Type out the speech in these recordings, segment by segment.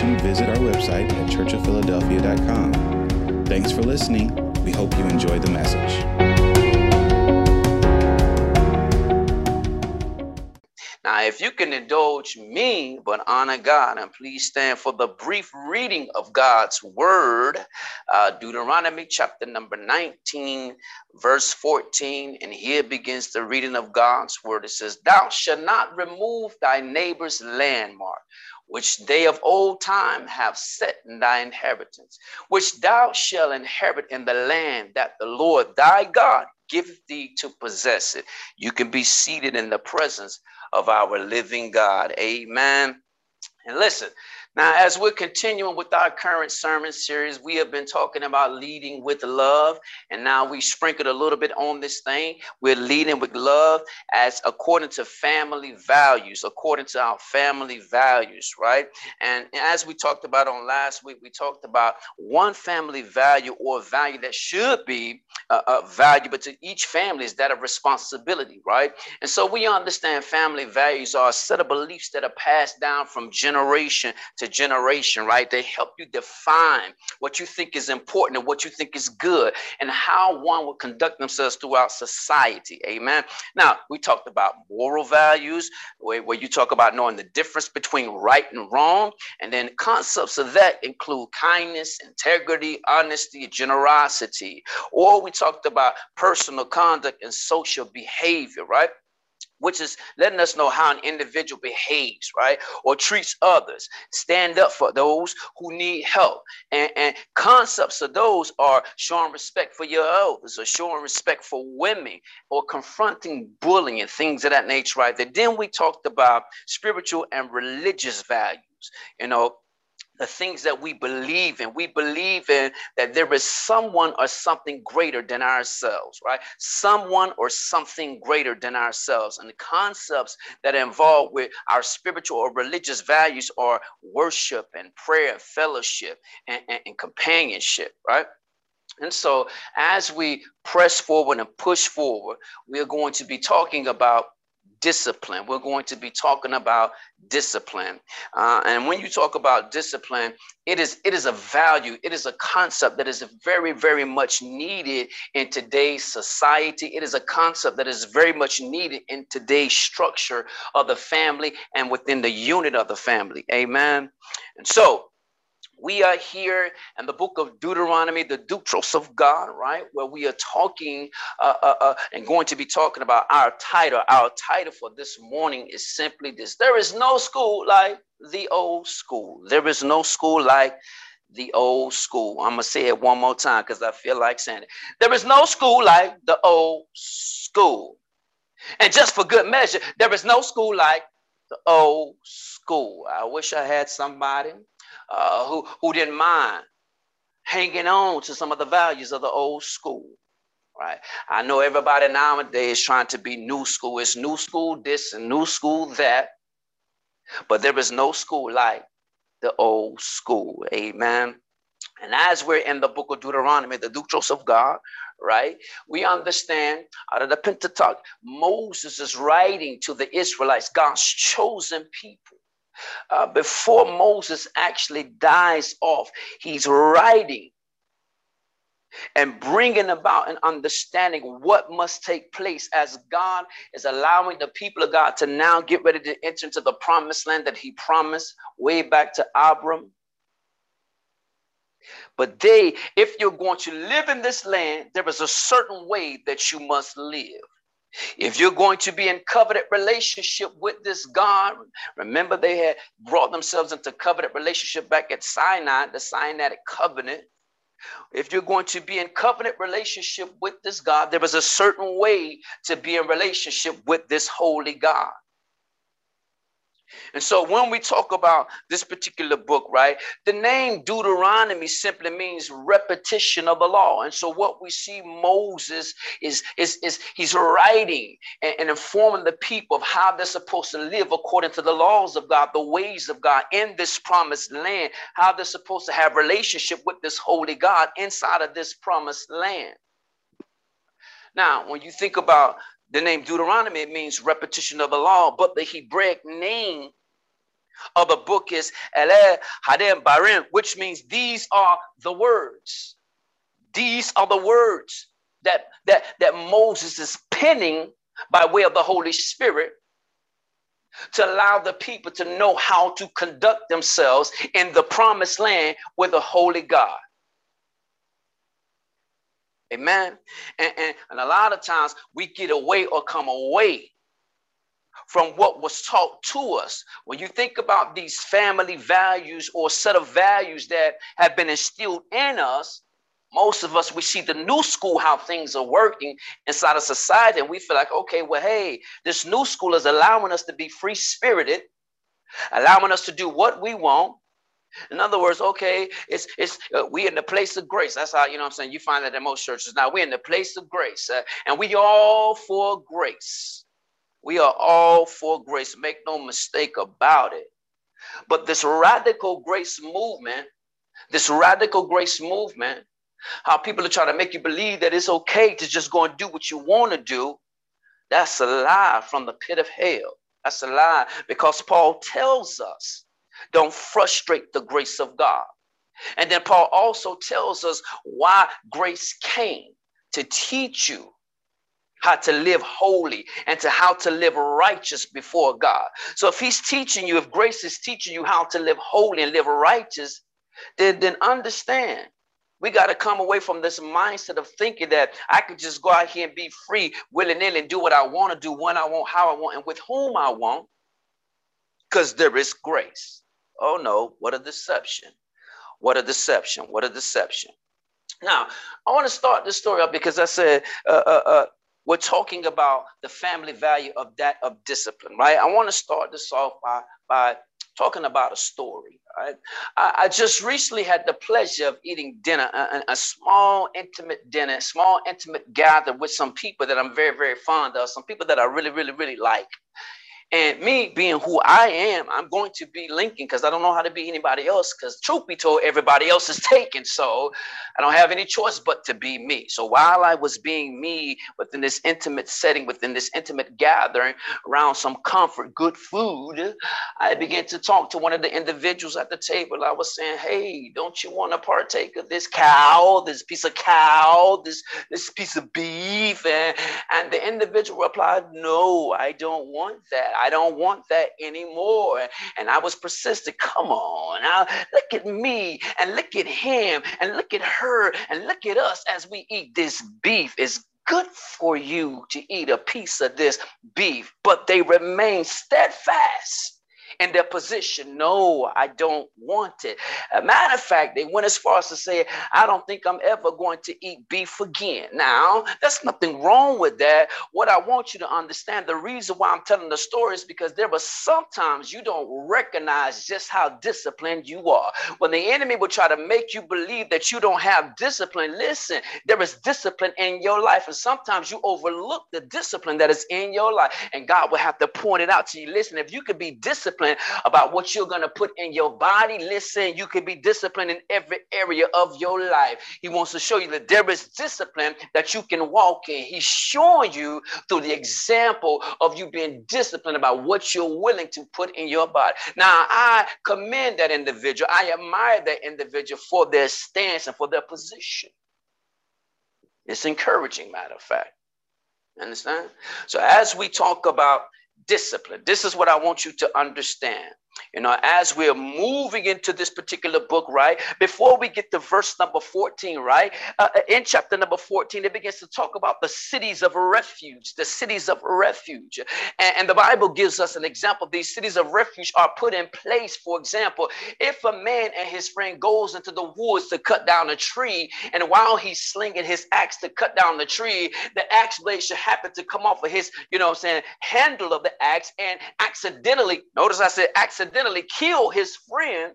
information, visit our website at churchofphiladelphia.com. Thanks for listening. We hope you enjoy the message. Now, if you can indulge me but honor God, and please stand for the brief reading of God's word, uh, Deuteronomy chapter number 19, verse 14. And here begins the reading of God's word. It says, Thou shalt not remove thy neighbor's landmark which they of old time have set in thy inheritance, which thou shalt inherit in the land that the Lord thy God giveth thee to possess it. You can be seated in the presence of our living God. Amen. And listen, now, as we're continuing with our current sermon series, we have been talking about leading with love. And now we sprinkled a little bit on this thing. We're leading with love as according to family values, according to our family values, right? And as we talked about on last week, we talked about one family value or value that should be uh, uh, valuable to each family is that of responsibility, right? And so we understand family values are a set of beliefs that are passed down from generation to generation, right? They help you define what you think is important and what you think is good and how one will conduct themselves throughout society. Amen. Now, we talked about moral values, where, where you talk about knowing the difference between right and wrong. And then concepts of that include kindness, integrity, honesty, generosity. Or we talked about personal conduct and social behavior, right? Which is letting us know how an individual behaves, right? Or treats others. Stand up for those who need help. And, and concepts of those are showing respect for your elders or showing respect for women or confronting bullying and things of that nature, right? then we talked about spiritual and religious values. You know, the things that we believe in. We believe in that there is someone or something greater than ourselves, right? Someone or something greater than ourselves. And the concepts that are involved with our spiritual or religious values are worship and prayer and fellowship and, and, and companionship, right? And so, as we press forward and push forward, we are going to be talking about discipline. We're going to be talking about discipline. Uh, and when you talk about discipline, it is it is a value, it is a concept that is very, very much needed in today's society. It is a concept that is very much needed in today's structure of the family and within the unit of the family. Amen. And so we are here in the book of Deuteronomy, the Deutros of God, right? Where we are talking uh, uh, uh, and going to be talking about our title. Our title for this morning is simply this There is no school like the old school. There is no school like the old school. I'm going to say it one more time because I feel like saying it. There is no school like the old school. And just for good measure, there is no school like the old school. I wish I had somebody uh, who, who didn't mind hanging on to some of the values of the old school. Right. I know everybody nowadays is trying to be new school. It's new school this and new school that. But there is no school like the old school. Amen. And as we're in the book of Deuteronomy, the Deuteros of God, right, we understand out of the Pentateuch, Moses is writing to the Israelites, God's chosen people uh, before Moses actually dies off, he's writing and bringing about an understanding what must take place as God is allowing the people of God to now get ready to enter into the promised land that he promised way back to Abram. But they, if you're going to live in this land, there is a certain way that you must live. If you're going to be in covenant relationship with this God, remember they had brought themselves into covenant relationship back at Sinai, the Sinaitic covenant. If you're going to be in covenant relationship with this God, there is a certain way to be in relationship with this holy God. And so when we talk about this particular book, right, the name Deuteronomy simply means repetition of the law. And so what we see Moses is, is, is he's writing and, and informing the people of how they're supposed to live according to the laws of God, the ways of God in this promised land, how they're supposed to have relationship with this holy God inside of this promised land. Now, when you think about The name Deuteronomy means repetition of the law, but the Hebraic name of the book is Ele Hadem Barim, which means these are the words. These are the words that, that, that Moses is penning by way of the Holy Spirit to allow the people to know how to conduct themselves in the promised land with the holy God. Amen. And, and, and a lot of times we get away or come away from what was taught to us. When you think about these family values or set of values that have been instilled in us, most of us we see the new school how things are working inside of society and we feel like okay well hey this new school is allowing us to be free spirited allowing us to do what we want in other words, okay, it's it's uh, we in the place of grace. That's how you know I'm saying. You find that in most churches now. We're in the place of grace, uh, and we all for grace. We are all for grace. Make no mistake about it. But this radical grace movement, this radical grace movement, how people are trying to make you believe that it's okay to just go and do what you want to do. That's a lie from the pit of hell. That's a lie because Paul tells us don't frustrate the grace of God. And then Paul also tells us why grace came to teach you how to live holy and to how to live righteous before God. So if he's teaching you, if grace is teaching you how to live holy and live righteous, then, then understand we got to come away from this mindset of thinking that I could just go out here and be free, willy nilly, and do what I want to do, when I want, how I want, and with whom I want, because there is grace. Oh no, what a deception. What a deception. What a deception. Now, I want to start this story up because I said uh, uh, uh, we're talking about the family value of that of discipline, right? I want to start this off by, by talking about a story. Right? I, I just recently had the pleasure of eating dinner, a, a, small, intimate dinner, small, intimate gather with some people that I'm very, very fond of, some people that I really, really, really like. And me being who I am, I'm going to be Lincoln because I don't know how to be anybody else. Because truth be told, everybody else is taken. So I don't have any choice but to be me. So while I was being me within this intimate setting, within this intimate gathering around some comfort, good food, I began to talk to one of the individuals at the table. I was saying, Hey, don't you want to partake of this cow, this piece of cow, this, this piece of beef? And, and the individual replied, No, I don't want that. I don't want that anymore. And I was persistent. Come on now, look at me and look at him and look at her and look at us as we eat this beef. It's good for you to eat a piece of this beef, but they remain steadfast in their position. No, I don't want it. A matter of fact, they went as far as to say, I don't think I'm ever going to eat beef again. Now, there's nothing wrong with that. What I want you to understand, the reason why I'm telling the story is because there were sometimes you don't recognize just how disciplined you are. When the enemy will try to make you believe that you don't have discipline, listen, there is discipline in your life. And sometimes you overlook the discipline that is in your life. And God will have to point it out to you. Listen, if you could be disciplined, discipline about what you're going to put in your body. Listen, you can be disciplined in every area of your life. He wants to show you that there is discipline that you can walk in. He's showing you through the example of you being disciplined about what you're willing to put in your body. Now, I commend that individual. I admire that individual for their stance and for their position. It's encouraging, matter of fact. Understand? So, as we talk about discipline. This is what I want you to understand. You know, as we're moving into this particular book, right? Before we get to verse number 14, right? Uh, uh, in chapter number 14, it begins to talk about the cities of refuge, the cities of refuge. And, and the Bible gives us an example. These cities of refuge are put in place. For example, if a man and his friend goes into the woods to cut down a tree, and while he's slinging his axe to cut down the tree, the axe blade should happen to come off of his, you know I'm saying, handle of the axe and accidentally, notice I said accidentally accidentally kill his friend,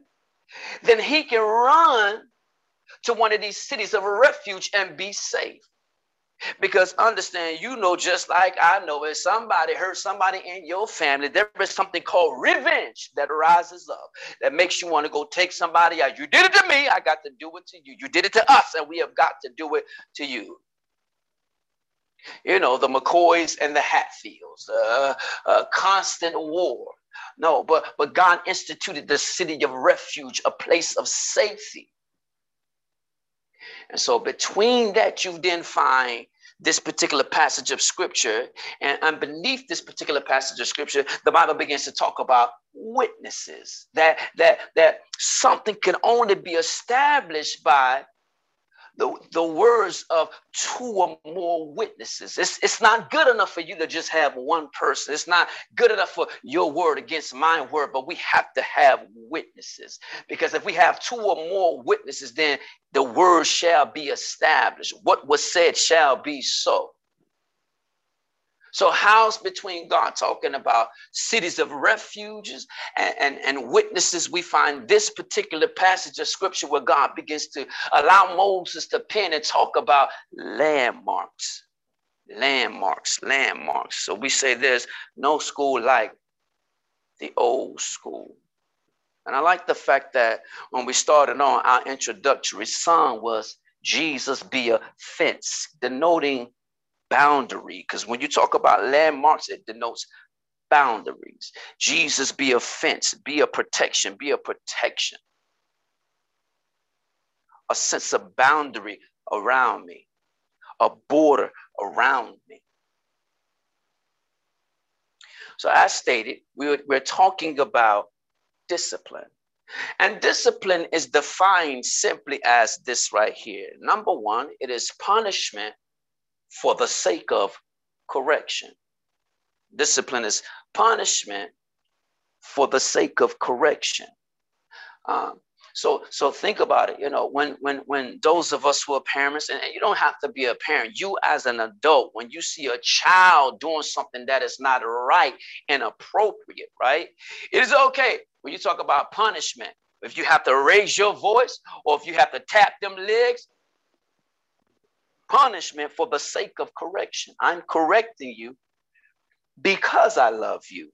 then he can run to one of these cities of refuge and be safe. Because understand, you know, just like I know, if somebody hurt somebody in your family, there is something called revenge that rises up that makes you want to go take somebody out. You did it to me, I got to do it to you. You did it to us, and we have got to do it to you. You know, the McCoys and the Hatfields, uh, uh, constant war. No, but, but God instituted the city of refuge, a place of safety. And so between that, you then find this particular passage of scripture. And, beneath this particular passage of scripture, the Bible begins to talk about witnesses. That that that something can only be established by the, the words of two or more witnesses. It's, it's not good enough for you to just have one person. It's not good enough for your word against my word, but we have to have witnesses. Because if we have two or more witnesses, then the word shall be established. What was said shall be so. So, how's between God talking about cities of refuges and, and, and, witnesses? We find this particular passage of scripture where God begins to allow Moses to pen and talk about landmarks, landmarks, landmarks. So, we say there's no school like the old school. And I like the fact that when we started on, our introductory song was Jesus be a fence, denoting boundary. Because when you talk about landmarks, it denotes boundaries. Jesus be a fence, be a protection, be a protection. A sense of boundary around me, a border around me. So, as stated, we're, we're talking about discipline. And discipline is defined simply as this right here. Number one, it is punishment for the sake of correction. Discipline is punishment for the sake of correction. Um, so, so think about it. You know, when when when those of us who are parents, and you don't have to be a parent. You as an adult, when you see a child doing something that is not right and appropriate, right? It is okay when you talk about punishment. If you have to raise your voice, or if you have to tap them legs, punishment for the sake of correction. I'm correcting you because I love you.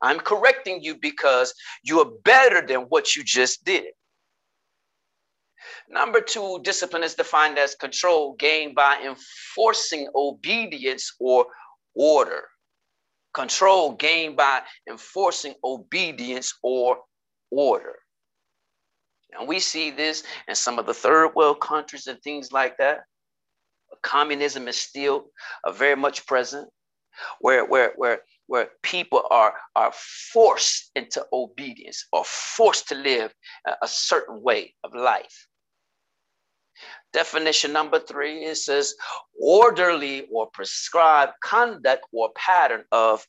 I'm correcting you because you're better than what you just did. Number two, discipline is defined as control gained by enforcing obedience or order. Control gained by enforcing obedience or order. And we see this in some of the third world countries and things like that communism is still uh, very much present, where where where where people are are forced into obedience or forced to live a, a certain way of life. Definition number three it says orderly or prescribed conduct or pattern of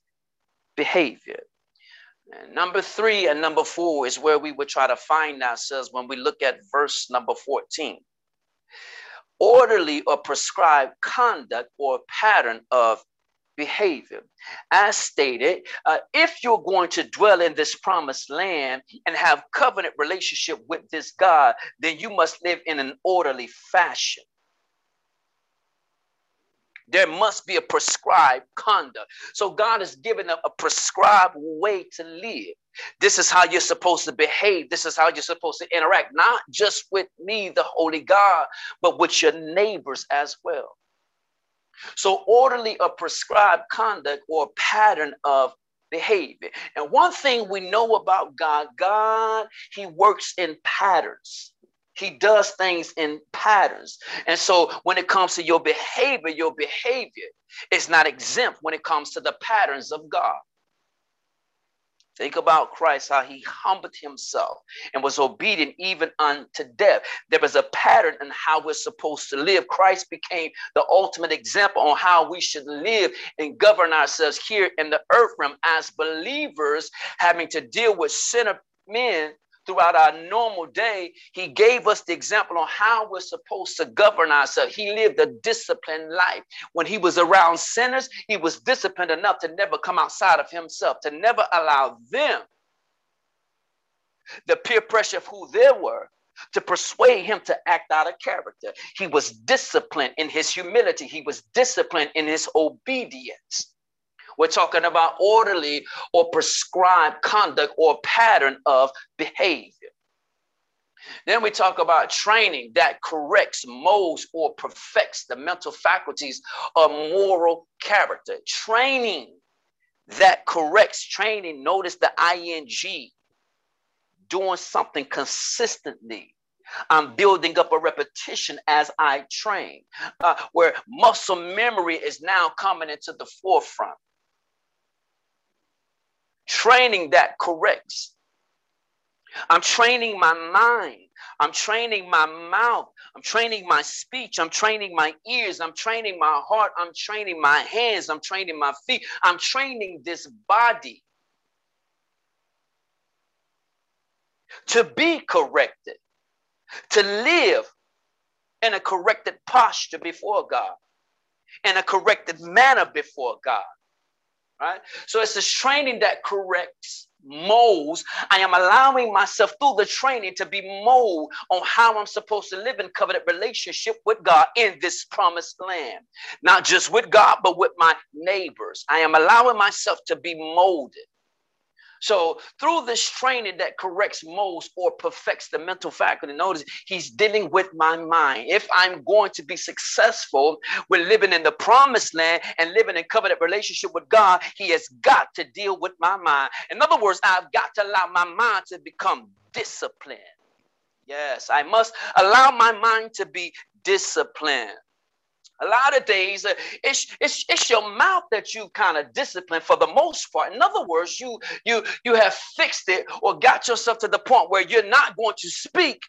behavior. And number three and number four is where we would try to find ourselves when we look at verse number 14 orderly or prescribed conduct or pattern of behavior. As stated, uh, if you're going to dwell in this promised land and have covenant relationship with this God, then you must live in an orderly fashion. There must be a prescribed conduct. So God has given a, a prescribed way to live. This is how you're supposed to behave. This is how you're supposed to interact, not just with me, the Holy God, but with your neighbors as well. So, orderly or prescribed conduct or pattern of behavior. And one thing we know about God, God, He works in patterns. He does things in patterns. And so when it comes to your behavior, your behavior is not exempt when it comes to the patterns of God. Think about Christ, how he humbled himself and was obedient even unto death. There was a pattern in how we're supposed to live. Christ became the ultimate example on how we should live and govern ourselves here in the earth realm as believers, having to deal with sinner men throughout our normal day, he gave us the example on how we're supposed to govern ourselves. He lived a disciplined life. When he was around sinners, he was disciplined enough to never come outside of himself, to never allow them the peer pressure of who they were to persuade him to act out of character. He was disciplined in his humility, he was disciplined in his obedience. We're talking about orderly or prescribed conduct or pattern of behavior. Then we talk about training that corrects, molds, or perfects the mental faculties of moral character. Training that corrects, training, notice the ing, doing something consistently. I'm building up a repetition as I train, uh, where muscle memory is now coming into the forefront. Training that corrects, I'm training my mind. I'm training my mouth. I'm training my speech. I'm training my ears. I'm training my heart. I'm training my hands. I'm training my feet. I'm training this body to be corrected, to live in a corrected posture before God, in a corrected manner before God. Right? So it's this training that corrects molds. I am allowing myself through the training to be mold on how I'm supposed to live in covenant relationship with God in this promised land. Not just with God, but with my neighbors. I am allowing myself to be molded. So through this training that corrects most or perfects the mental faculty, notice he's dealing with my mind. If I'm going to be successful with living in the promised land and living in covenant relationship with God, he has got to deal with my mind. In other words, I've got to allow my mind to become disciplined. Yes, I must allow my mind to be disciplined. A lot of days, uh, it's, it's, it's your mouth that you kind of discipline for the most part. In other words, you you you have fixed it or got yourself to the point where you're not going to speak,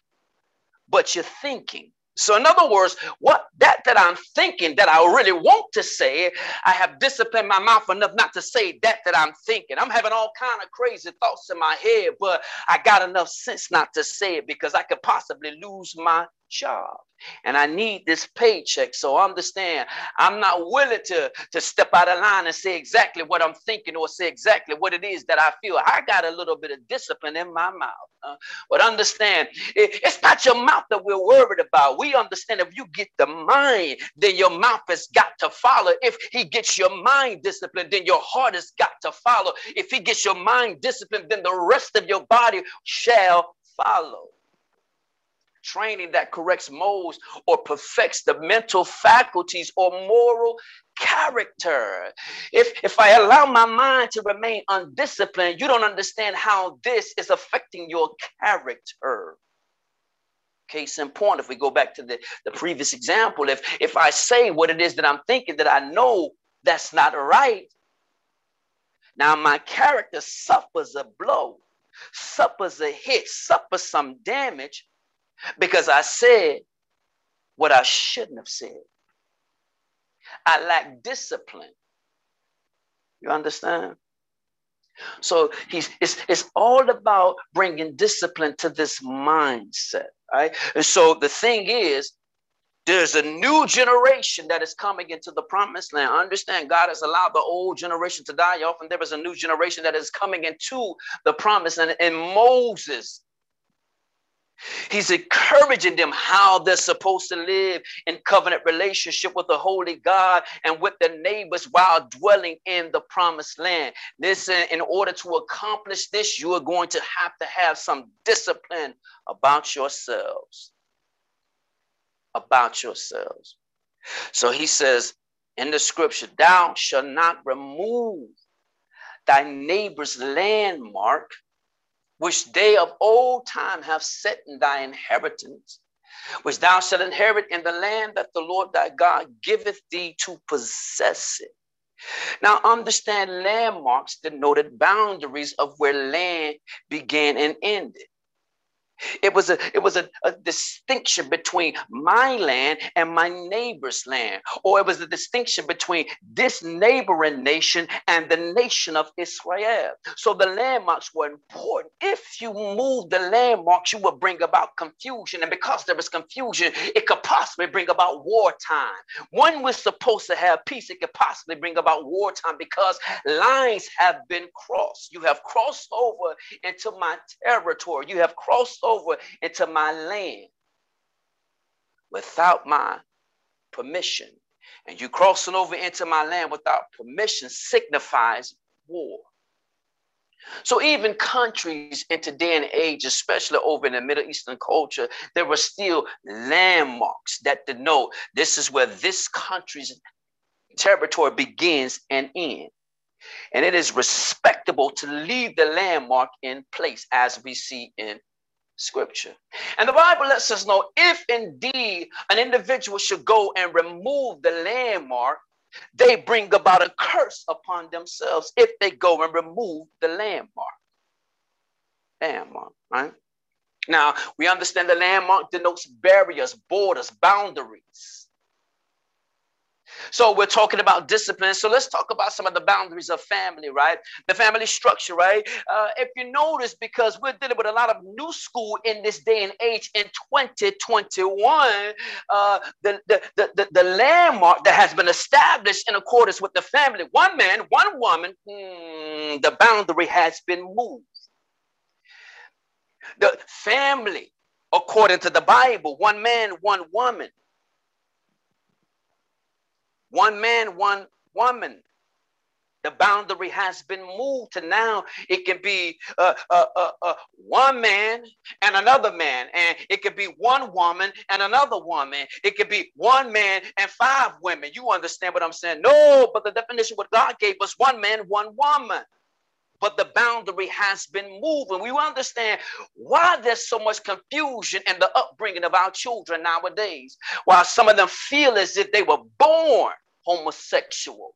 but you're thinking. So, in other words, what that that I'm thinking that I really want to say, I have disciplined my mouth enough not to say that that I'm thinking. I'm having all kind of crazy thoughts in my head, but I got enough sense not to say it because I could possibly lose my job and I need this paycheck. So understand, I'm not willing to, to step out of line and say exactly what I'm thinking or say exactly what it is that I feel. I got a little bit of discipline in my mouth. Uh, but understand, it, it's not your mouth that we're worried about. We understand if you get the mind, then your mouth has got to follow. If he gets your mind disciplined, then your heart has got to follow. If he gets your mind disciplined, then the rest of your body shall follow training that corrects molds or perfects the mental faculties or moral character. If if I allow my mind to remain undisciplined, you don't understand how this is affecting your character. Case in point, if we go back to the, the previous example, if if I say what it is that I'm thinking that I know that's not right, now my character suffers a blow, suffers a hit, suffers some damage because I said what I shouldn't have said. I lack discipline. You understand? So he's it's, it's all about bringing discipline to this mindset, right? And so the thing is, there's a new generation that is coming into the promised land. Understand, God has allowed the old generation to die off, and there is a new generation that is coming into the promised land. And Moses He's encouraging them how they're supposed to live in covenant relationship with the holy God and with their neighbors while dwelling in the promised land. Listen, in order to accomplish this, you are going to have to have some discipline about yourselves. About yourselves. So he says in the scripture, Thou shalt not remove thy neighbor's landmark which they of old time have set in thy inheritance, which thou shalt inherit in the land that the Lord thy God giveth thee to possess it. Now, understand landmarks denoted boundaries of where land began and ended. It was a it was a, a, distinction between my land and my neighbor's land, or it was a distinction between this neighboring nation and the nation of Israel. So the landmarks were important. If you move the landmarks, you will bring about confusion, and because there is confusion, it could possibly bring about wartime. When we're supposed to have peace, it could possibly bring about wartime because lines have been crossed. You have crossed over into my territory. You have crossed over into my land without my permission. And you crossing over into my land without permission signifies war. So even countries in today and age, especially over in the Middle Eastern culture, there were still landmarks that denote this is where this country's territory begins and ends. And it is respectable to leave the landmark in place as we see in scripture. And the Bible lets us know if indeed an individual should go and remove the landmark, they bring about a curse upon themselves if they go and remove the landmark. Landmark, right? Now, we understand the landmark denotes barriers, borders, boundaries. So we're talking about discipline. So let's talk about some of the boundaries of family, right? The family structure, right? Uh, if you notice, because we're dealing with a lot of new school in this day and age in 2021, uh, the, the, the, the, landmark that has been established in accordance with the family, one man, one woman, hmm, the boundary has been moved. The family, according to the Bible, one man, one woman one man, one woman. The boundary has been moved to now it can be uh, uh, uh, uh, one man and another man, and it could be one woman and another woman. It could be one man and five women. You understand what I'm saying? No, but the definition what God gave us one man, one woman but the boundary has been moved. And we understand why there's so much confusion in the upbringing of our children nowadays. While some of them feel as if they were born homosexual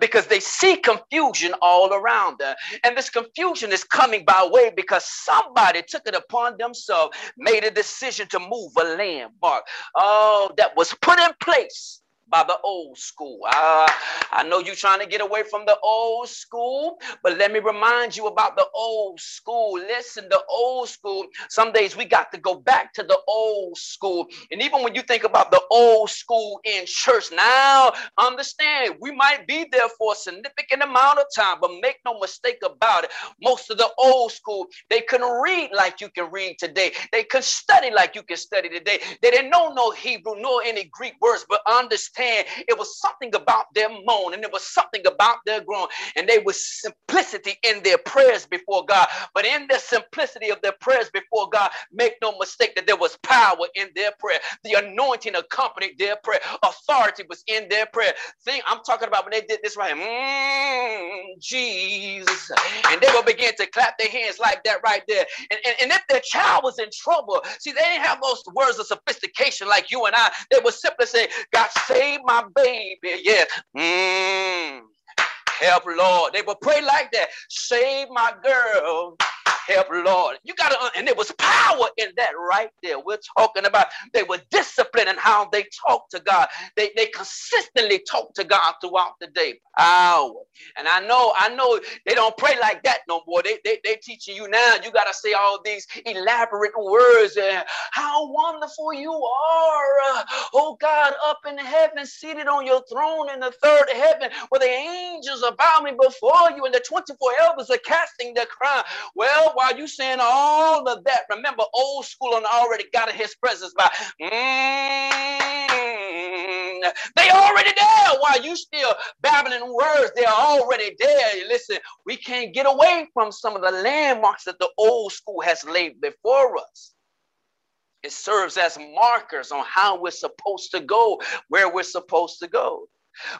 because they see confusion all around them. And this confusion is coming by way because somebody took it upon themselves, made a decision to move a landmark. Oh, that was put in place by the old school. Uh, I know you're trying to get away from the old school, but let me remind you about the old school. Listen, the old school, some days we got to go back to the old school. And even when you think about the old school in church, now understand we might be there for a significant amount of time, but make no mistake about it. Most of the old school, they couldn't read like you can read today. They could study like you can study today. They didn't know no Hebrew nor any Greek words, but understand understand it was something about their moan and it was something about their groan. And they was simplicity in their prayers before God. But in the simplicity of their prayers before God, make no mistake that there was power in their prayer. The anointing accompanied their prayer. Authority was in their prayer. Thing I'm talking about when they did this right. Mm, Jesus. And they will begin to clap their hands like that right there. And, and, and if their child was in trouble, see, they didn't have those words of sophistication like you and I. They would simply say, God save save my baby. Yeah. Mm. Help, Lord. They would pray like that. Save my girl help, Lord. You got to, and there was power in that right there. We're talking about they were disciplined in how they talk to God. They, they consistently talk to God throughout the day. Hour. And I know, I know they don't pray like that no more. They, they, they teaching you now. You got to say all these elaborate words and how wonderful you are. Uh, oh God, up in heaven, seated on your throne in the third heaven, where the angels are bowing before you and the 24 elders are casting their crown. Well, while you saying all of that, remember old school and already got in his presence by mm, they already there while you still babbling words. They're already there. Listen, we can't get away from some of the landmarks that the old school has laid before us. It serves as markers on how we're supposed to go, where we're supposed to go.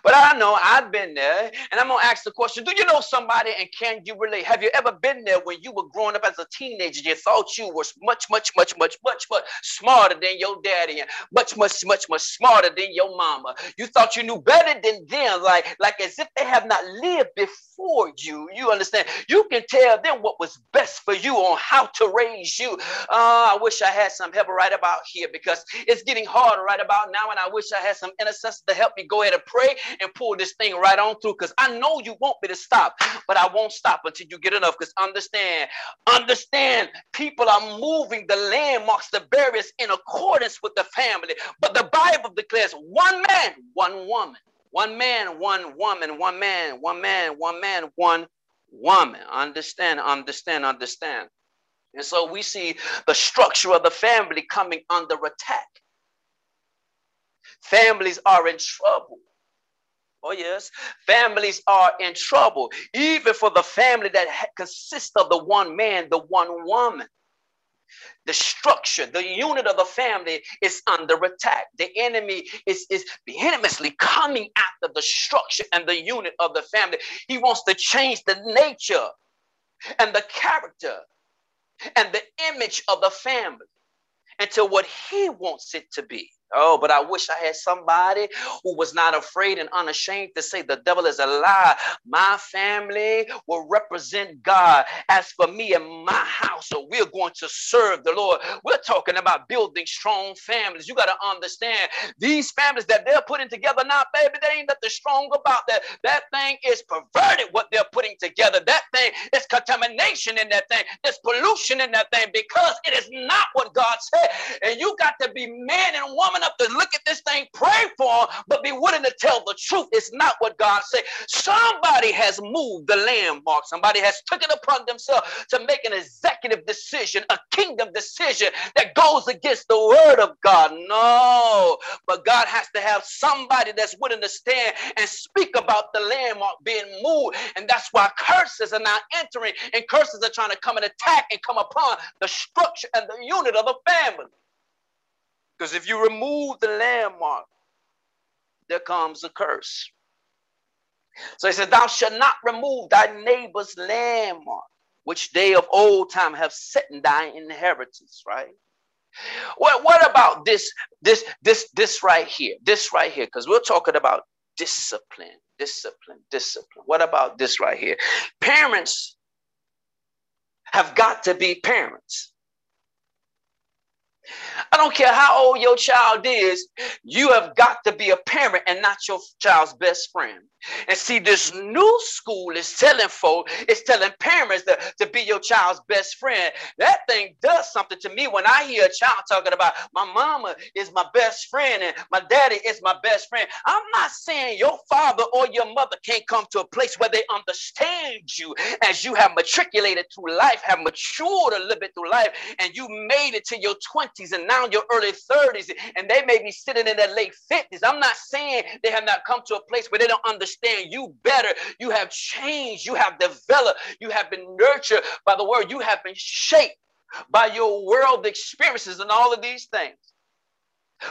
But I know I've been there, and I'm gonna ask the question: Do you know somebody, and can you relate? Have you ever been there when you were growing up as a teenager? You thought you were much, much, much, much, much, much smarter than your daddy, and much, much, much, much smarter than your mama. You thought you knew better than them, like, like as if they have not lived before you. You understand? You can tell them what was best for you on how to raise you. Uh, I wish I had some help right about here because it's getting harder right about now, and I wish I had some intercessors to help me go ahead and pray pray and pull this thing right on through because I know you want me to stop, but I won't stop until you get enough. Because understand, understand, people are moving the landmarks, the barriers in accordance with the family. But the Bible declares one man, one woman. One man, one woman, one man, one man, one man, one woman. Understand, understand, understand. And so we see the structure of the family coming under attack. Families are in trouble Oh, yes. Families are in trouble, even for the family that consists of the one man, the one woman. The structure, the unit of the family is under attack. The enemy is, is vehemently coming after the structure and the unit of the family. He wants to change the nature and the character and the image of the family into what he wants it to be. Oh, but I wish I had somebody who was not afraid and unashamed to say the devil is a lie. My family will represent God. As for me and my house, so we're going to serve the Lord. We're talking about building strong families. You got to understand these families that they're putting together now, baby, they ain't nothing strong about that. That thing is perverted what they're putting together. That thing is contamination in that thing. There's pollution in that thing because it is not what God said. And you got to be man and woman enough to look at this thing, pray for them, but be willing to tell the truth. It's not what God said. Somebody has moved the landmark. Somebody has taken upon themselves to make an executive decision, a kingdom decision that goes against the word of God. No, but God has to have somebody that's willing to stand and speak about the landmark being moved. And that's why curses are now entering, and curses are trying to come and attack and come upon the structure and the unit of the family. Because if you remove the landmark, there comes a curse. So he said, Thou shalt not remove thy neighbor's landmark, which they of old time have set in thy inheritance, right? What, what about this, this, this, this right here? This right here, because we're talking about discipline, discipline, discipline. What about this right here? Parents have got to be parents. I don't care how old your child is, you have got to be a parent and not your child's best friend. And see, this new school is telling folk, it's telling parents to, to be your child's best friend. That thing does something to me when I hear a child talking about my mama is my best friend and my daddy is my best friend. I'm not saying your father or your mother can't come to a place where they understand you as you have matriculated through life, have matured a little bit through life, and you made it to your 20s and now your early 30s, and they may be sitting in their late 50s. I'm not saying they have not come to a place where they don't understand understand you better. You have changed. You have developed. You have been nurtured by the word. You have been shaped by your world experiences and all of these things.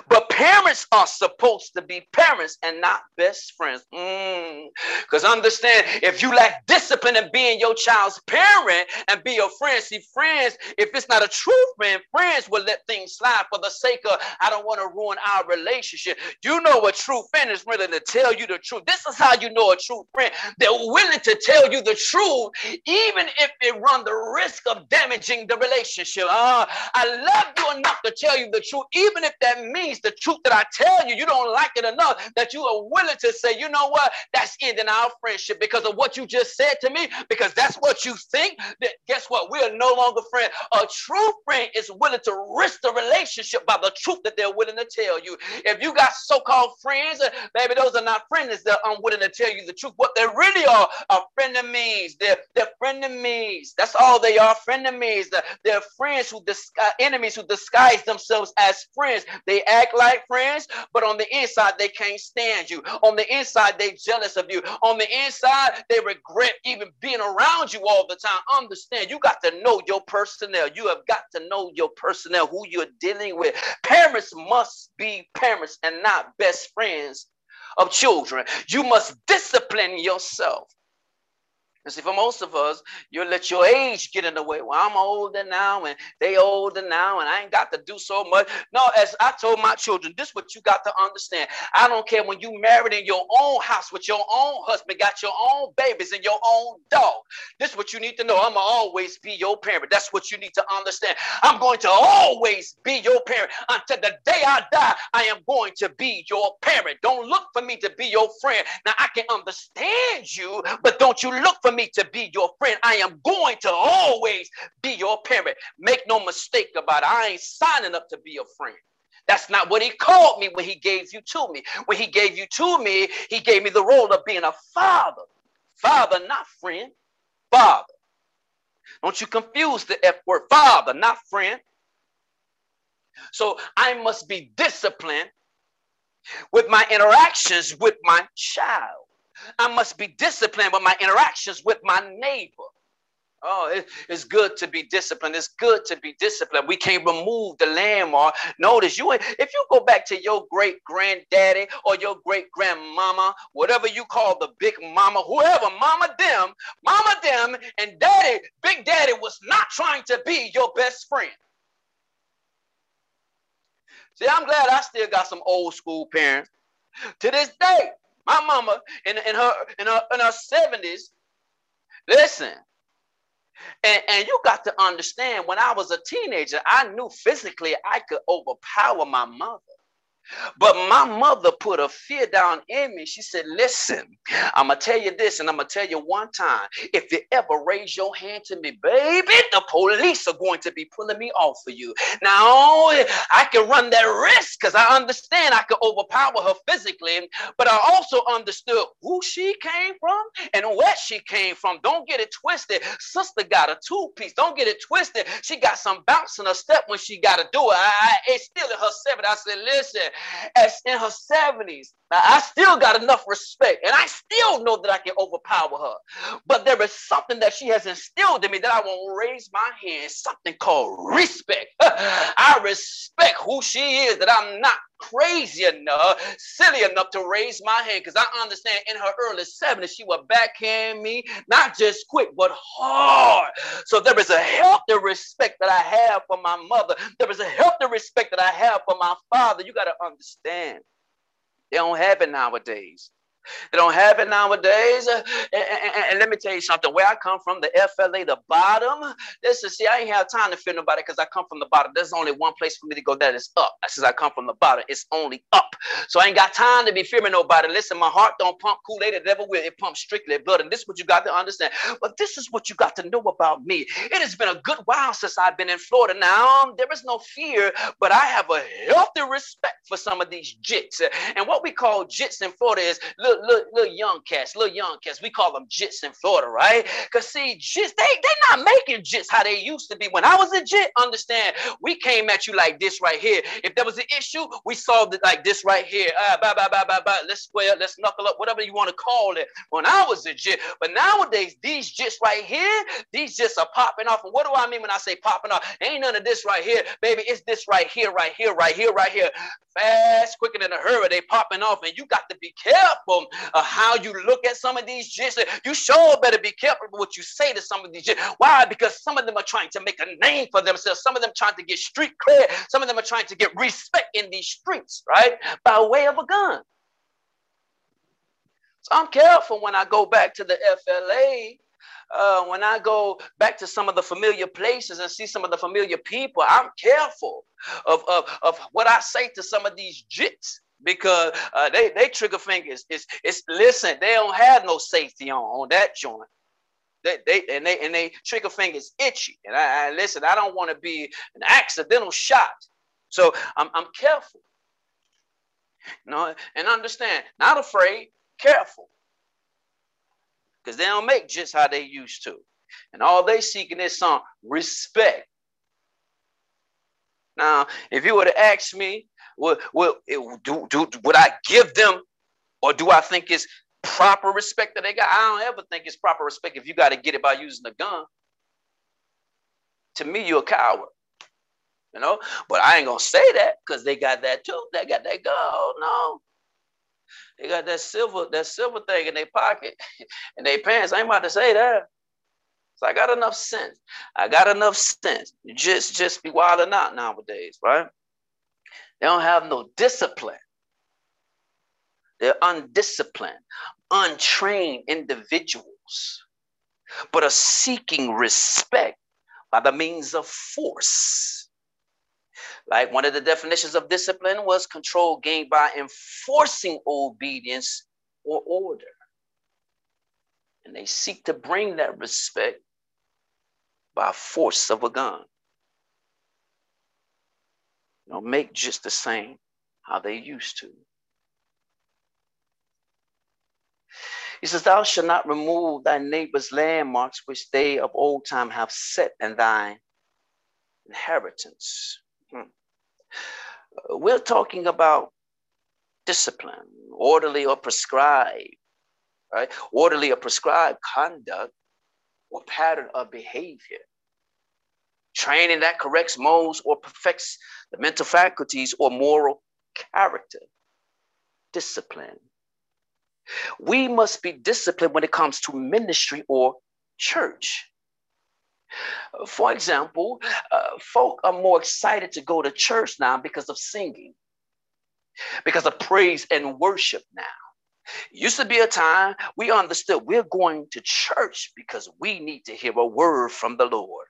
But parents are supposed to be parents and not best friends. Because mm. understand, if you lack discipline in being your child's parent and be your friend, see, friends, if it's not a true friend, friends will let things slide for the sake of, I don't want to ruin our relationship. You know a true friend is willing to tell you the truth. This is how you know a true friend. They're willing to tell you the truth, even if it run the risk of damaging the relationship. Uh, I love you enough to tell you the truth, even if that means the truth that I tell you, you don't like it enough that you are willing to say, you know what, that's ending our friendship because of what you just said to me, because that's what you think. That guess what? We are no longer friends. A true friend is willing to risk the relationship by the truth that they're willing to tell you. If you got so-called friends, uh, baby, those are not friends. They're unwilling to tell you the truth. What they really are are frenemies. They're they're frenemies. That's all they are. Frenemies. They're friends who disguise enemies who disguise themselves as friends. They act like friends, but on the inside, they can't stand you. On the inside, they jealous of you. On the inside, they regret even being around you all the time. Understand, you got to know your personnel. You have got to know your personnel, who you're dealing with. Parents must be parents and not best friends of children. You must discipline yourself. And see, for most of us, you let your age get in the way. Well, I'm older now and they older now and I ain't got to do so much. No, as I told my children, this is what you got to understand. I don't care when you married in your own house with your own husband, got your own babies and your own dog. This is what you need to know. I'm going to always be your parent. That's what you need to understand. I'm going to always be your parent. Until the day I die, I am going to be your parent. Don't look for me to be your friend. Now, I can understand you, but don't you look for me to be your friend. I am going to always be your parent. Make no mistake about it. I ain't signing up to be a friend. That's not what he called me when he gave you to me. When he gave you to me, he gave me the role of being a father. Father, not friend. Father. Don't you confuse the F word. Father, not friend. So I must be disciplined with my interactions with my child. I must be disciplined with my interactions with my neighbor. Oh, it, it's good to be disciplined. It's good to be disciplined. We can't remove the landmark. Notice you, if you go back to your great granddaddy or your great grandmama, whatever you call the big mama, whoever, mama them, mama them, and daddy, big daddy was not trying to be your best friend. See, I'm glad I still got some old school parents. To this day, my mama in, in her in her in her 70s, listen, and, and you got to understand when I was a teenager, I knew physically I could overpower my mother. But my mother put a fear down in me. She said, Listen, I'm going to tell you this, and I'm going to tell you one time. If you ever raise your hand to me, baby, the police are going to be pulling me off of you. Now, I can run that risk because I understand I could overpower her physically, but I also understood who she came from and where she came from. Don't get it twisted. Sister got a two piece. Don't get it twisted. She got some bounce in her step when she got to do it. I, I, it's still in her seven. I said, Listen, as in her 70s. Now, I still got enough respect, and I still know that I can overpower her. But there is something that she has instilled in me that I won't raise my hand, something called respect. I respect who she is, that I'm not crazy enough, silly enough to raise my hand because I understand in her early 70s, she would backhand me, not just quick, but hard. So there is a healthy respect that I have for my mother. There is a healthy respect that I have for my father. You got to understand. They don't have it nowadays. They don't have it nowadays. Uh, and, and, and, let me tell you something. Where I come from, the FLA, the bottom. Listen, see, I ain't have time to fear nobody because I come from the bottom. There's only one place for me to go. That is up. Since I come from the bottom, it's only up. So I ain't got time to be fearing nobody. Listen, my heart don't pump Kool-Aid. It never will. It pumps strictly blood. And this is what you got to understand. But this is what you got to know about me. It has been a good while since I've been in Florida. Now um, there is no fear, but I have a healthy respect for some of these jits. And what we call jits in Florida is look little, young cats, little young cats. We call them jits in Florida, right? Because see, jits, they they not making jits how they used to be. When I was a jit, understand, we came at you like this right here. If there was an issue, we solved it like this right here. Uh, bye, bye, bye, bye, bye. Let's square, let's knuckle up, whatever you want to call it. When I was a jit, but nowadays these jits right here, these jits are popping off. And what do I mean when I say popping off? Ain't none of this right here, baby. It's this right here, right here, right here, right here. Fast, quicker than a hurry. They popping off, and you got to be careful of how you look at some of these jits. You sure better be careful what you say to some of these jits. Why? Because some of them are trying to make a name for themselves. Some of them trying to get street cred. Some of them are trying to get respect in these streets, right? By way of a gun. So I'm careful when I go back to the FLA uh, when I go back to some of the familiar places and see some of the familiar people, I'm careful of, of, of what I say to some of these jits because uh, they, they trigger fingers. It's, it's listen, they don't have no safety on on that joint. They, they and they and they trigger fingers itchy. And I, I listen, I don't want to be an accidental shot. So I'm, I'm careful. You know, and understand, not afraid, careful. Because they don't make just how they used to. And all they seeking is some respect. Now, if you were to ask me, would, would, do, do, would I give them, or do I think it's proper respect that they got? I don't ever think it's proper respect if you got to get it by using a gun. To me, you're a coward. You know, but I ain't gonna say that because they got that too. They got that gold. No, they got that silver, that silver thing in their pocket and their pants. I ain't about to say that. So I got enough sense. I got enough sense. Just just be wilding out nowadays, right? They don't have no discipline. They're undisciplined, untrained individuals, but are seeking respect by the means of force. Like one of the definitions of discipline was control gained by enforcing obedience or order. And they seek to bring that respect by force of a gun. You know, make just the same how they used to. He says, Thou shalt not remove thy neighbor's landmarks which they of old time have set in thy inheritance. Hmm. We're talking about discipline, orderly or prescribed, right? Orderly or prescribed conduct or pattern of behavior. Training that corrects modes or perfects the mental faculties or moral character. Discipline. We must be disciplined when it comes to ministry or church. For example, uh, folk are more excited to go to church now because of singing, because of praise and worship now. Used to be a time we understood we're going to church because we need to hear a word from the Lord.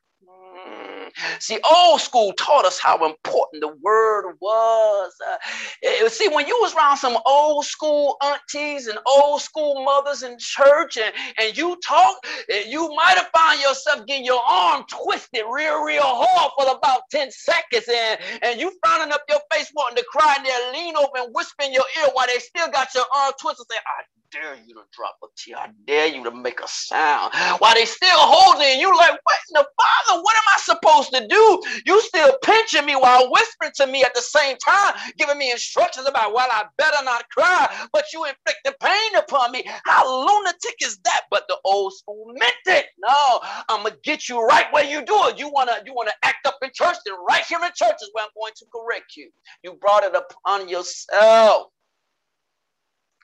See, old school taught us how important the word was. Uh, see, when you was around some old school aunties and old school mothers in church and, and you talk, eh, you might have found yourself getting your arm twisted real, real hard for about 10 seconds and, and you frowning up your face wanting to cry and they lean over and whisper in your ear while they still got your arm twisted say, I dare you to drop a tear. I dare you to make a sound. While they still holding you, like, what in the Father? What am I supposed to do? You still pinching me while whispering to me at the same time, giving me instructions about why I better not cry, but you inflicted pain upon me. How lunatic is that? But the old school meant it. No, I'm gonna get you right where you do it. You wanna you wanna act up in church, then right here in church is where I'm going to correct you. You brought it upon yourself.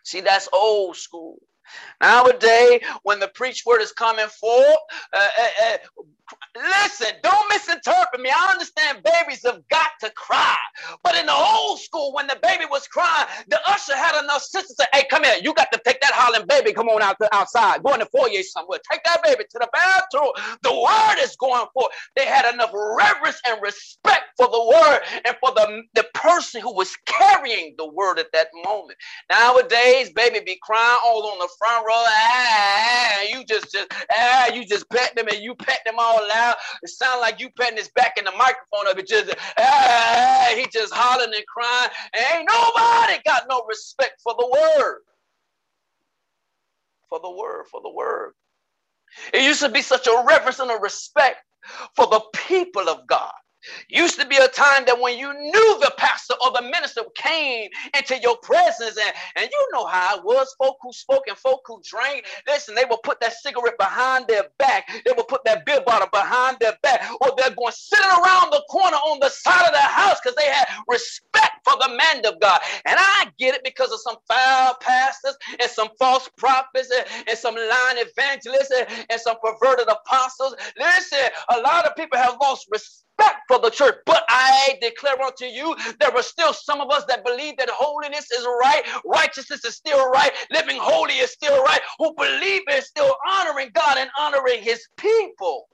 See, that's old school. Nowadays, when the preach word is coming forth, uh, uh, uh, listen, don't misinterpret me. I understand babies have got to cry. But in the old school, when the baby was crying, the usher had enough sense to say, hey, come here. You got to take that hollering baby. Come on out to outside. Go in the foyer somewhere. Take that baby to the bathroom. The word is going forth. They had enough reverence and respect for the word and for the, the person who was carrying the word at that moment. Nowadays, baby be crying all on the front row. Ah, you just, just, ah, you just pet them and you pet them all loud. It sounds like you petting his back in the microphone of it. Just, ah, he just hollering and crying. And ain't nobody got no respect for the word. For the word, for the word. It used to be such a reverence and a respect for the people of God. Used to be a time that when you knew the pastor or the minister came into your presence, and, and you know how it was folk who spoke and folk who drank. Listen, they will put that cigarette behind their back, they will put that beer bottle behind their back, or they're going sitting around the corner on the side of the house because they had respect for the man of God. And I get it because of some foul pastors and some false prophets and, and some lying evangelists and, and some perverted apostles. Listen, a lot of people have lost respect for the church. But I declare unto you, there are still some of us that believe that holiness is right, righteousness is still right, living holy is still right, who believe is still honoring God and honoring his people.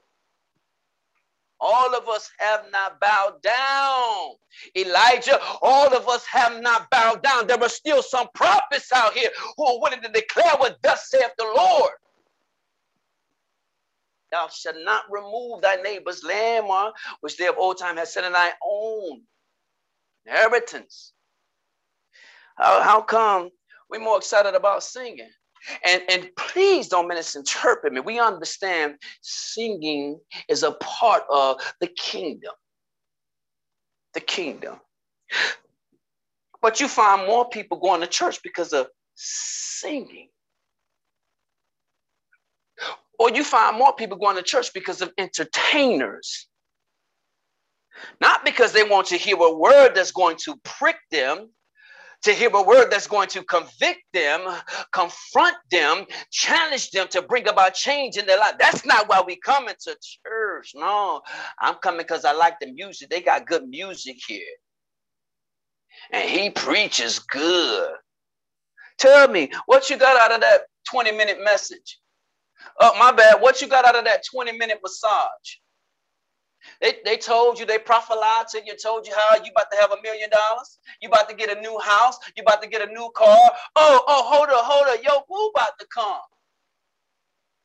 All of us have not bowed down. Elijah, all of us have not bowed down. There are still some prophets out here who are willing to declare what thus saith the Lord. Thou shalt not remove thy neighbor's landmark, which they of old time has set in thy own inheritance. How, how come we're more excited about singing? And, and please don't misinterpret me. We understand singing is a part of the kingdom. The kingdom. But you find more people going to church because of singing. Or you find more people going to church because of entertainers. Not because they want to hear a word that's going to prick them, to hear a word that's going to convict them, confront them, challenge them to bring about change in their life. That's not why we come into church. No, I'm coming because I like the music. They got good music here. And he preaches good. Tell me, what you got out of that 20 minute message? Oh, my bad. What you got out of that 20 minute massage? They, they told you, they prophesied to you, told you how you about to have a million dollars. You about to get a new house. You about to get a new car. Oh, oh, hold up, hold up. Yo, who about to come?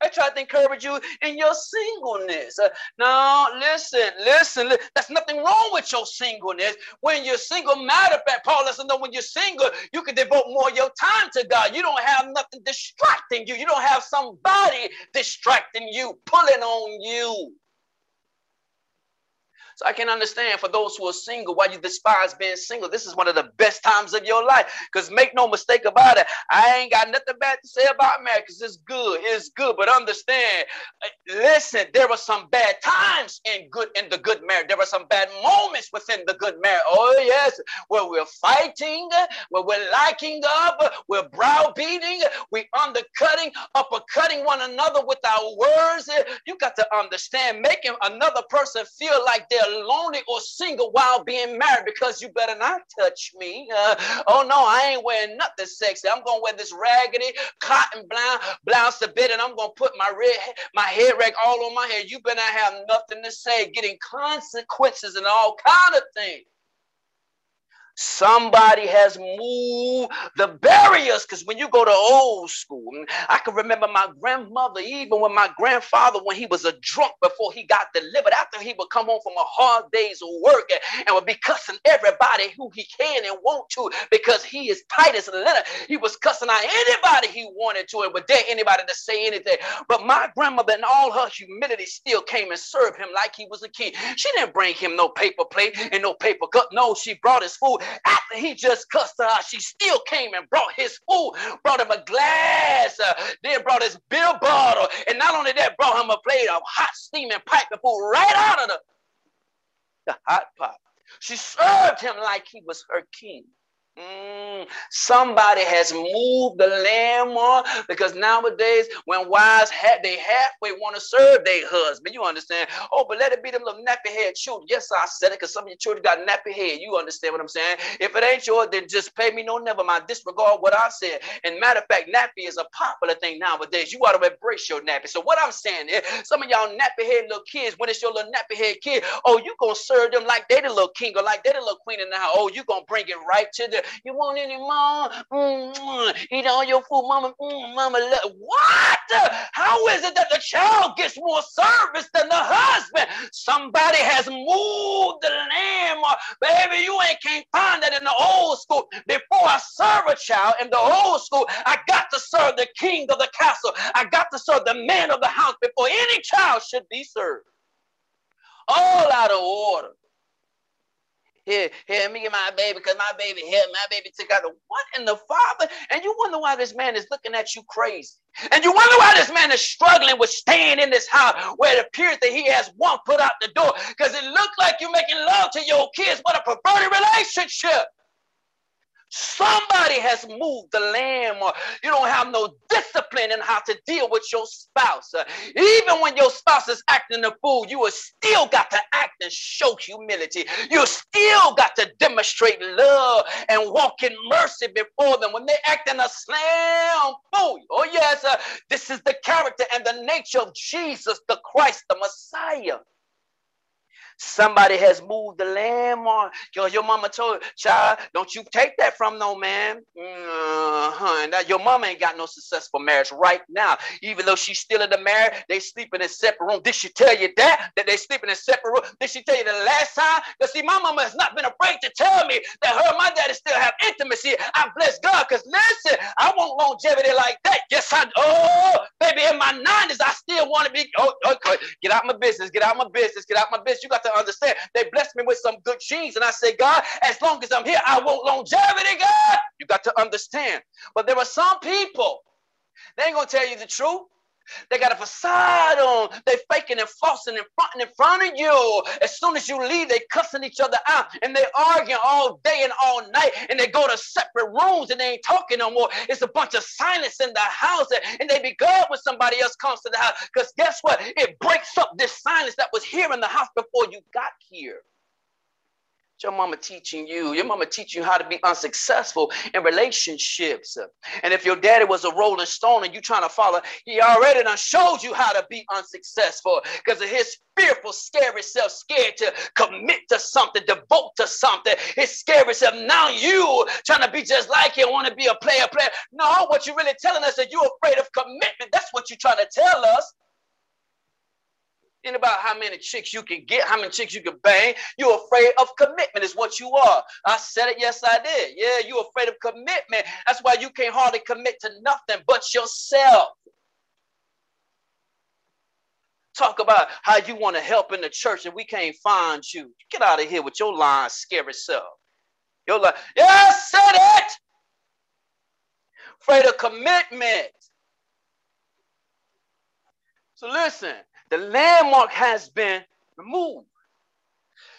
I tried to encourage you in your singleness. Uh, no, listen, listen. Li- There's nothing wrong with your singleness. When you're single, matter of fact, Paul lets us know when you're single, you can devote more of your time to God. You don't have nothing distracting you. You don't have somebody distracting you, pulling on you. So I can understand for those who are single why you despise being single. This is one of the best times of your life. Because make no mistake about it, I ain't got nothing bad to say about marriage because it's good. It's good. But understand, uh, listen, there are some bad times in good in the good marriage. There are some bad moments within the good marriage. Oh, yes, where we're fighting, where we're liking up, we're browbeating, we're undercutting, uppercutting one another with our words. You got to understand, making another person feel like they're lonely or single while being married because you better not touch me. Uh, oh no, I ain't wearing nothing sexy. I'm gonna wear this raggedy cotton blouse, blouse to bed, and I'm gonna put my red my hair rag all on my head. You better have nothing to say, getting consequences and all kind of things. Somebody has moved the barriers because when you go to old school, I can remember my grandmother, even when my grandfather, when he was a drunk before he got delivered, after he would come home from a hard day's work and would be cussing everybody who he can and want to because he is tight as a letter. He was cussing out anybody he wanted to and would dare anybody to say anything. But my grandmother, in all her humility, still came and served him like he was a king. She didn't bring him no paper plate and no paper cup. No, she brought his food after he just cussed her out, she still came and brought his food, brought him a glass, uh, then brought his beer bottle, and not only that, brought him a plate of hot steaming pipe of food right out of the, the hot pot. She served him like he was her king. Mm, somebody has moved the landmark because nowadays, when wives have they halfway want to serve their husband, you understand? Oh, but let it be them little nappy head children. Yes, I said it because some of your children got nappy head. You understand what I'm saying? If it ain't yours, then just pay me no never mind. Disregard what I said. And matter of fact, nappy is a popular thing nowadays. You ought to embrace your nappy. So what I'm saying is, some of y'all nappy head little kids, when it's your little nappy head kid, oh, you gonna serve them like they the little king or like they the little queen in the house. Oh, you gonna bring it right to the you want any more? Mm, eat all your food, mama. Mm, mama, what? How is it that the child gets more service than the husband? Somebody has moved the lamb. Baby, you ain't can't find that in the old school. Before I serve a child in the old school, I got to serve the king of the castle. I got to serve the man of the house before any child should be served. All out of order. Here, here, me and my baby, because my baby here, my baby took out the what in the father? And you wonder why this man is looking at you crazy. And you wonder why this man is struggling with staying in this house where it appears that he has one put out the door. Because it looks like you're making love to your kids. What a perverted relationship. Somebody has moved the lamb, or you don't have no discipline in how to deal with your spouse. Even when your spouse is acting a fool, you have still got to act and show humility. You still got to demonstrate love and walk in mercy before them when they act in a slam fool. Oh, yes, uh, this is the character and the nature of Jesus, the Christ, the Messiah. Somebody has moved the landmark. Yo, your mama told child, don't you take that from no man. Uh-huh. Now your mama ain't got no successful marriage right now. Even though she's still in the marriage, they sleeping in separate room. Did she tell you that? That they sleeping in separate room? Did she tell you the last time? Because see, my mama has not been afraid to tell me that her and my daddy still have intimacy. I bless God. Because listen, I want longevity like that. Yes, I oh baby, in my 90s, I still want to be. Oh, okay. Get out my business, get out my business, get out my business. You got to understand. They blessed me with some good genes. And I said, God, as long as I'm here, I want longevity, God. You got to understand. But there are some people, they ain't going to tell you the truth. They got a facade on. They faking and flossing in front in front of you. As soon as you leave, they cussing each other out and they arguing all day and all night. And they go to separate rooms and they ain't talking no more. It's a bunch of silence in the house. And they be good when somebody else comes to the house. Because guess what? It breaks up this silence that was here in the house before you got here your mama teaching you? Your mama teaching you how to be unsuccessful in relationships. And if your daddy was a rolling stone and you trying to follow, he already done showed you how to be unsuccessful because of his fearful, scary self, scared to commit to something, devote to something. His scary self. Now you trying to be just like him, want to be a player, player. No, what you're really telling us that you're afraid of commitment. That's what you're trying to tell us ain't about how many chicks you can get, how many chicks you can bang. You're afraid of commitment, is what you are. I said it, yes, I did. Yeah, you're afraid of commitment. That's why you can't hardly commit to nothing but yourself. talk about how you want to help in the church and we can't find you. Get out of here with your lying, scary self. You're like, yes, said it. Afraid of commitment. So listen, the landmark has been removed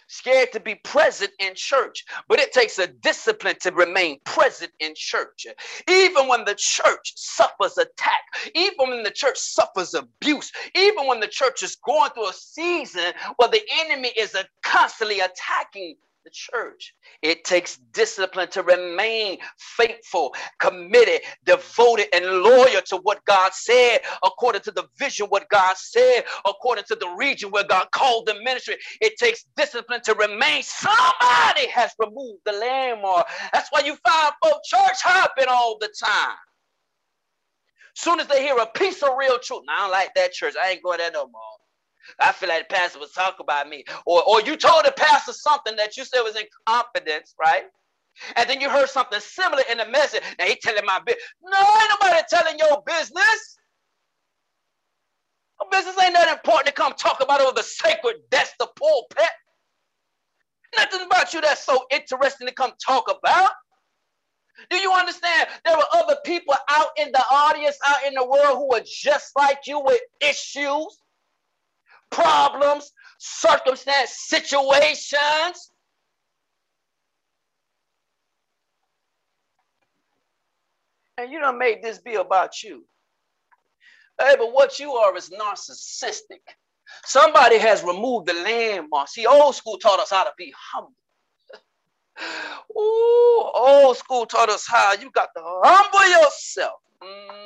scared to be present in church, but it takes a discipline to remain present in church. Even when the church suffers attack, even when the church suffers abuse, even when the church is going through a season where the enemy is constantly attacking the church. It takes discipline to remain faithful, committed, devoted, and loyal to what God said, according to the vision, what God said, according to the region where God called the ministry. It takes discipline to remain. Somebody has removed the landmark. That's why you find folk church hopping all the time. Soon as they hear a piece of real truth, now I don't like that church. I ain't going there no more. I feel like the pastor was talking about me. Or, or you told the pastor something that you said was in confidence, right? And then you heard something similar in the message. Now he telling my business. No, ain't nobody telling your business. Your business ain't that important to come talk about over the sacred desk, the pulpit. Nothing about you that's so interesting to come talk about. Do you understand? There were other people out in the audience, out in the world who were just like you with issues problems, circumstance, situations. And you don't make this be about you. Hey, but what you are is narcissistic. Somebody has removed the landmark. See, old school taught us how to be humble. Ooh, old school taught us how you got to humble yourself. Mm,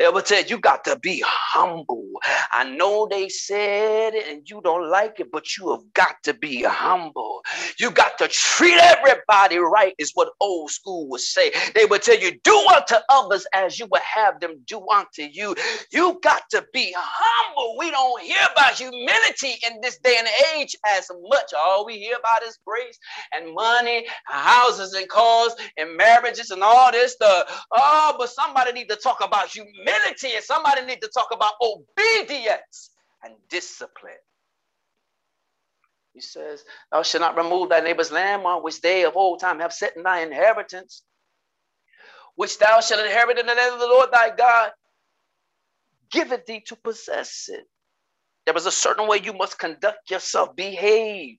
ever said you got to be humble. I know they said it and you don't like it, but you have got to be humble. You got to treat everybody right, is what old school would say. They would tell you, do unto others as you would have them do unto you. You got to be humble. We don't hear about humility in this day and age as much. All we hear about is grace and money, houses and cars and marriages and all this stuff. Oh, but somebody need to talk about humility and somebody need to talk about obedience and discipline. He says, Thou shalt not remove thy neighbor's landmark, which they of old time have set in thy inheritance, which thou shalt inherit in the land of the Lord thy God, giveth thee to possess it. There was a certain way you must conduct yourself, behave.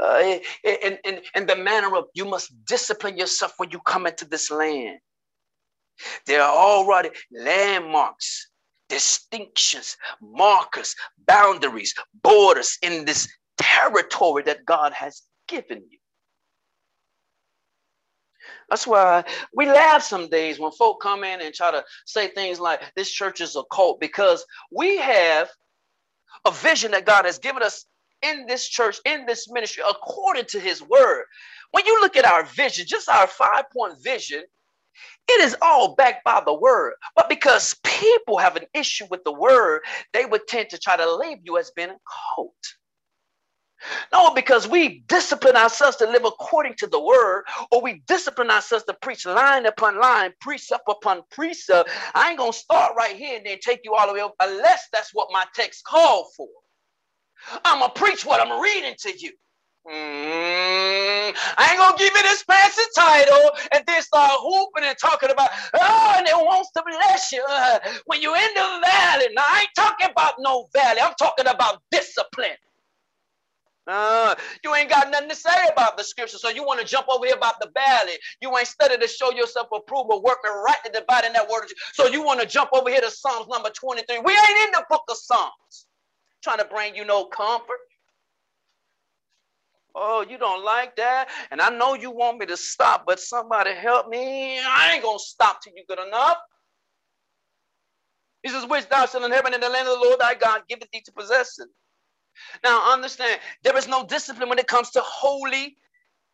Uh, in, in, in the manner of you must discipline yourself when you come into this land. There are already landmarks, distinctions, markers, boundaries, borders in this territory that God has given you. That's why we laugh some days when folk come in and try to say things like this church is a cult because we have a vision that God has given us in this church, in this ministry, according to his word. When you look at our vision, just our five point vision, it is all backed by the word. But because people have an issue with the word, they would tend to try to label you as being a cult. No, because we discipline ourselves to live according to the word, or we discipline ourselves to preach line upon line, precept upon precept. I ain't gonna start right here and then take you all the way unless that's what my text called for. I'm gonna preach what I'm reading to you. Mm, I ain't gonna give you this fancy title and then start hooping and talking about, oh, and it wants to bless you uh, when you're in the valley. Now, I ain't talking about no valley, I'm talking about discipline. Uh, you ain't got nothing to say about the scripture, so you want to jump over here about the valley. You ain't studied to show yourself approval, working right to dividing that word. So you want to jump over here to Psalms number 23. We ain't in the book of Psalms, trying to bring you no comfort. Oh, you don't like that? And I know you want me to stop, but somebody help me. I ain't going to stop till you good enough. He says, Which thou shalt in heaven in the land of the Lord thy God giveth thee to possess it. Now, understand, there is no discipline when it comes to holy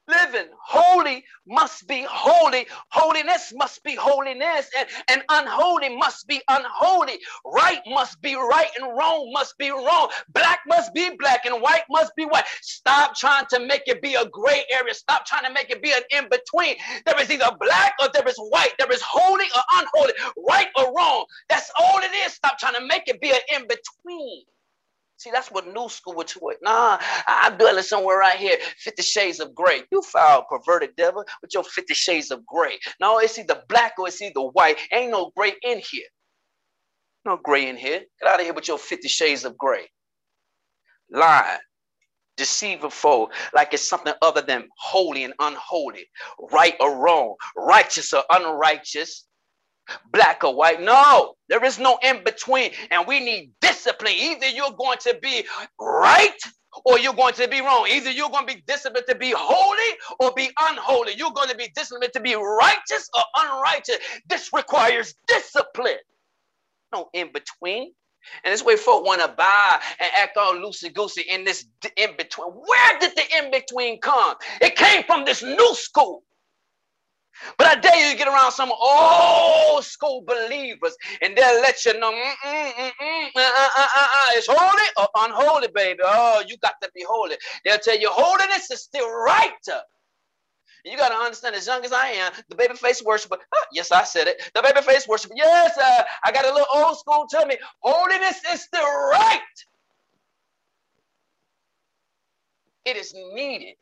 living. Holy must be holy. Holiness must be holiness. And, and unholy must be unholy. Right must be right and wrong must be wrong. Black must be black and white must be white. Stop trying to make it be a gray area. Stop trying to make it be an in between. There is either black or there is white. There is holy or unholy, right or wrong. That's all it is. Stop trying to make it be an in between. See, that's what new school would do. Nah, I'm dwelling somewhere right here. 50 shades of gray. You foul perverted devil with your 50 shades of gray. No, it's either black or it's either white. Ain't no gray in here. No gray in here. Get out of here with your 50 shades of gray. Lying. Deceiver foe, like it's something other than holy and unholy, right or wrong, righteous or unrighteous, black or white. No, there is no in between. And we need discipline. Either you're going to be right or you're going to be wrong. Either you're going to be disciplined to be holy or be unholy. You're going to be disciplined to be righteous or unrighteous. This requires discipline. No in between. And this way folk want to buy and act all loosey goosey in this in between. Where did the in between come? It came from this new school. But I dare you to get around some old school believers and they'll let you know mm, mm, mm, uh, uh, uh, it's holy or unholy, baby. Oh, you got to be holy. They'll tell you holiness is still right. You got to understand, as young as I am, the baby face worshiper. Yes, I said it. The baby face worshiper. Yes, uh, I got a little old school tell me holiness is still right. It is needed.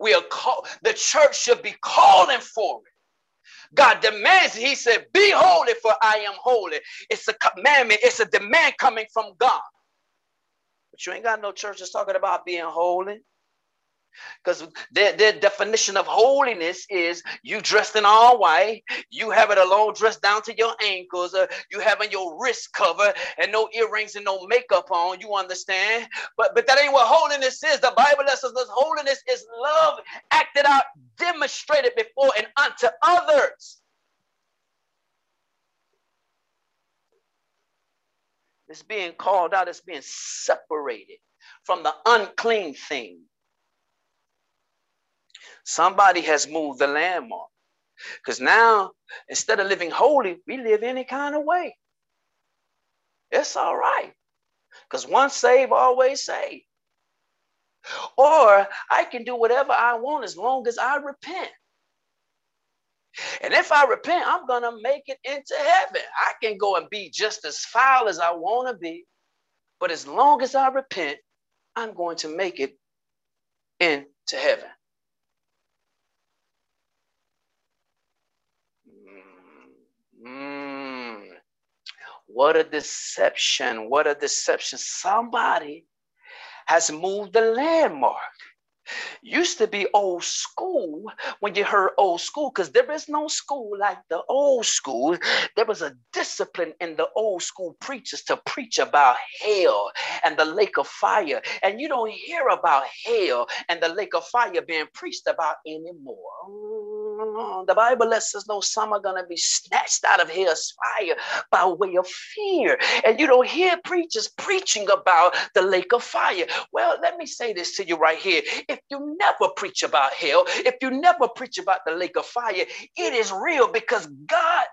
We are called, the church should be calling for it. God demands. He said, Be holy, for I am holy. It's a commandment, it's a demand coming from God. But you ain't got no churches talking about being holy. Because their, their definition of holiness is you dressed in all white, you have it alone dressed down to your ankles, uh, you having your wrist covered and no earrings and no makeup on. You understand? But but that ain't what holiness is. The Bible says that holiness is love acted out, demonstrated before and unto others. It's being called out, it's being separated from the unclean thing Somebody has moved the landmark. Because now, instead of living holy, we live any kind of way. It's all right. Because once saved, always saved. Or I can do whatever I want as long as I repent. And if I repent, I'm going to make it into heaven. I can go and be just as foul as I want to be. But as long as I repent, I'm going to make it into heaven. Mm, what a deception. What a deception. Somebody has moved the landmark. Used to be old school when you heard old school, because there is no school like the old school. There was a discipline in the old school preachers to preach about hell and the lake of fire. And you don't hear about hell and the lake of fire being preached about anymore. Mm-hmm. The Bible lets us know some are going to be snatched out of hell's fire by way of fear. And you don't hear preachers preaching about the lake of fire. Well, let me say this to you right here. If you never preach about hell, if you never preach about the lake of fire, it is real because God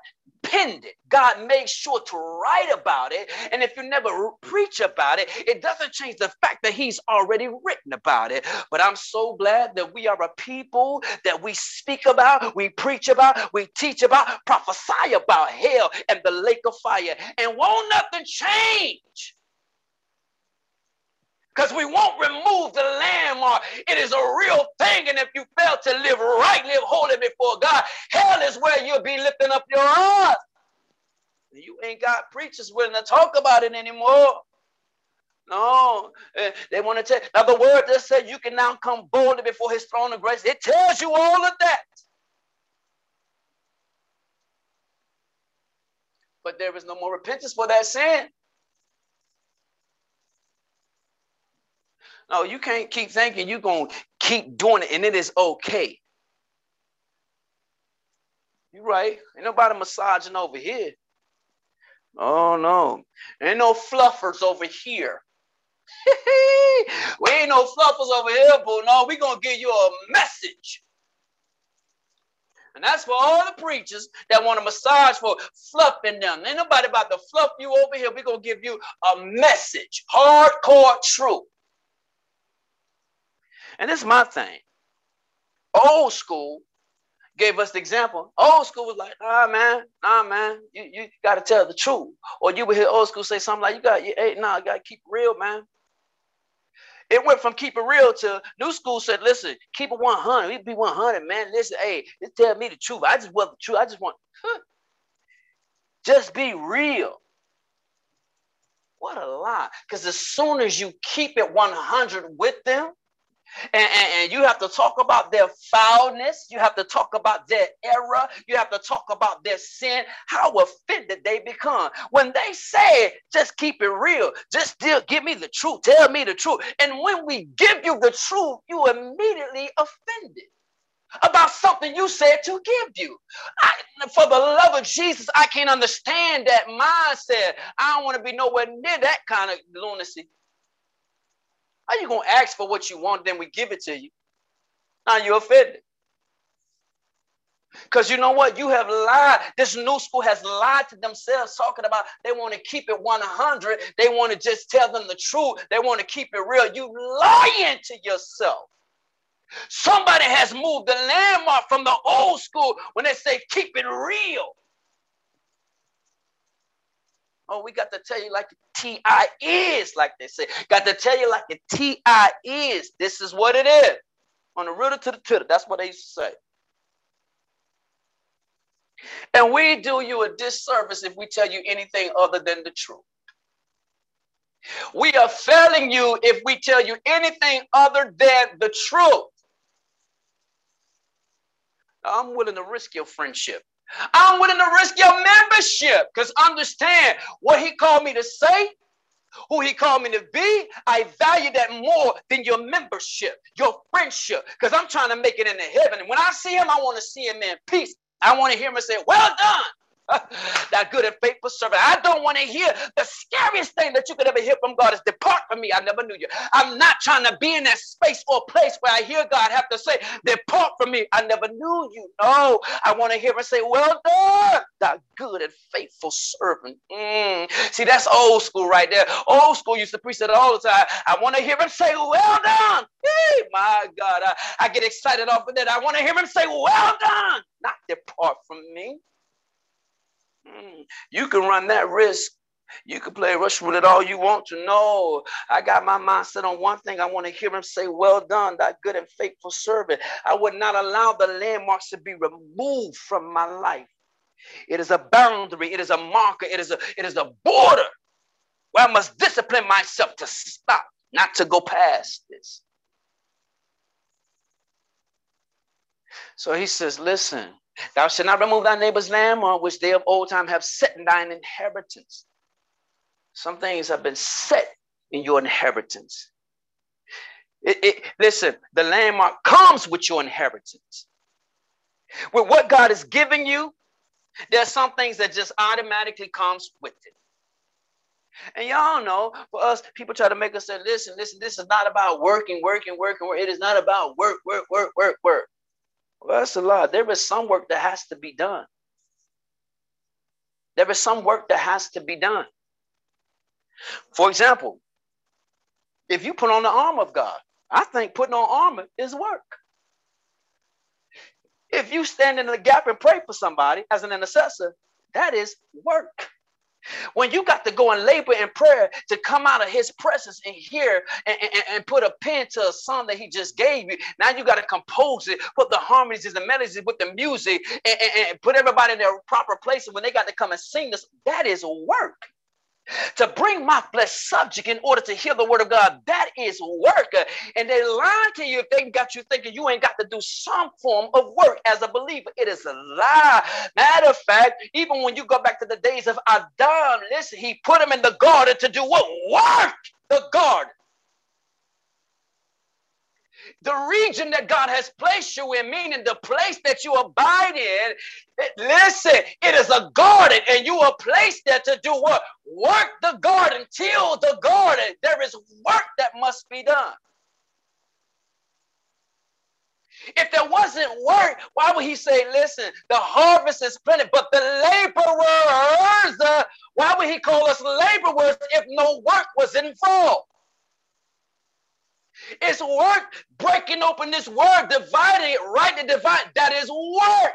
God made sure to write about it. And if you never preach about it, it doesn't change the fact that He's already written about it. But I'm so glad that we are a people that we speak about, we preach about, we teach about, prophesy about hell and the lake of fire. And won't nothing change because we won't remove the landmark. It is a real thing. And if you fail to live right, live holy before God, hell is where you'll be lifting up your eyes. You ain't got preachers willing to talk about it anymore. No, eh, they want to tell. Now, the word that said you can now come boldly before his throne of grace, it tells you all of that. But there is no more repentance for that sin. No, you can't keep thinking you're going to keep doing it and it is okay. You're right. Ain't nobody massaging over here. Oh, no. Ain't no fluffers over here. we ain't no fluffers over here, but no, we to give you a message. And that's for all the preachers that want to massage for fluffing them. Ain't nobody about to fluff you over here. Going to give you a message, hardcore truth. And this is my thing. Old school gave us the example. Old school was like, nah, man, nah, man, you, you got to tell the truth. Or you would hear old school say something like, you got, hey, nah, got to keep real, man. It went from keep it real to new school said, listen, keep it 100. We be 100, man. Listen, hey, just tell me the truth. I just want the truth. I just want, huh. just be real. What a lie. Because as soon as you keep it 100 with them, and, and, and, you have to talk about their foulness. You have to talk about their error. You have to talk about their sin, how offended they become. When they say, just keep it real, just still give me the truth, tell me the truth. And when we give you the truth, you immediately offended about something you said to give you. I, for the love of Jesus, I can't understand that mindset. I don't want to be nowhere near that kind of lunacy. How you gonna ask for what you want, then we give it to you? Now you're offended. Because you know what? You have lied. This new school has lied to themselves, talking about they want to keep it 100. They want to just tell them the truth. They want to keep it real. You lying to yourself. Somebody has moved the landmark from the old school when they say keep it real. Oh, we got to tell you like the TI is, like they say. Got to tell you like the TI is. This is what it is. On the rooter to the tutor. That's what they used to say. And we do you a disservice if we tell you anything other than the truth. We are failing you if we tell you anything other than the truth. I'm willing to risk your friendship. I'm willing to risk your membership because understand what he called me to say, who he called me to be. I value that more than your membership, your friendship, because I'm trying to make it into heaven. And when I see him, I want to see him in peace. I want to hear him say, Well done. that good and faithful servant. I don't want to hear the scariest thing that you could ever hear from God is depart from me. I never knew you. I'm not trying to be in that space or place where I hear God have to say, depart from me. I never knew you. No, I want to hear him say, well done, that good and faithful servant. Mm. See, that's old school right there. Old school used to preach that all the time. I want to hear him say, well done. Hey, my God, I, I get excited off of that. I want to hear him say, well done, not depart from me. Mm, you can run that risk. You can play Russian roulette all you want to. know. I got my mindset on one thing. I want to hear him say, Well done, that good and faithful servant. I would not allow the landmarks to be removed from my life. It is a boundary, it is a marker, it is a, it is a border where I must discipline myself to stop, not to go past this. So he says, Listen, Thou shalt not remove thy neighbor's lamb, on which they of old time have set in thine inheritance. Some things have been set in your inheritance. It, it, listen, the landmark comes with your inheritance. With what God has given you, there's some things that just automatically comes with it. And y'all know, for us, people try to make us say, listen, listen, this is not about working, working, working, work. It is not about work, work, work, work, work. Well, that's a lot. There is some work that has to be done. There is some work that has to be done. For example, if you put on the armor of God, I think putting on armor is work. If you stand in the gap and pray for somebody as an intercessor, that is work. When you got to go and labor in prayer to come out of his presence and hear and, and, and put a pen to a song that he just gave you, now you got to compose it, put the harmonies and the melodies with the music, and, and, and put everybody in their proper place. And when they got to come and sing this, that is work to bring my flesh subject in order to hear the word of God. That is work. And they lie to you if they got you thinking you ain't got to do some form of work as a believer. It is a lie. Matter of fact, even when you go back to the days of Adam, listen, he put him in the garden to do what? Work the garden the region that God has placed you in, meaning the place that you abide in. Listen, it is a garden, and you are placed there to do what? Work the garden, till the garden. There is work that must be done. If there wasn't work, why would he say, listen, the harvest is plenty, but the laborers, uh, why would he call us laborers if no work was involved? It's work breaking open this word, dividing it, right to divide. That is work.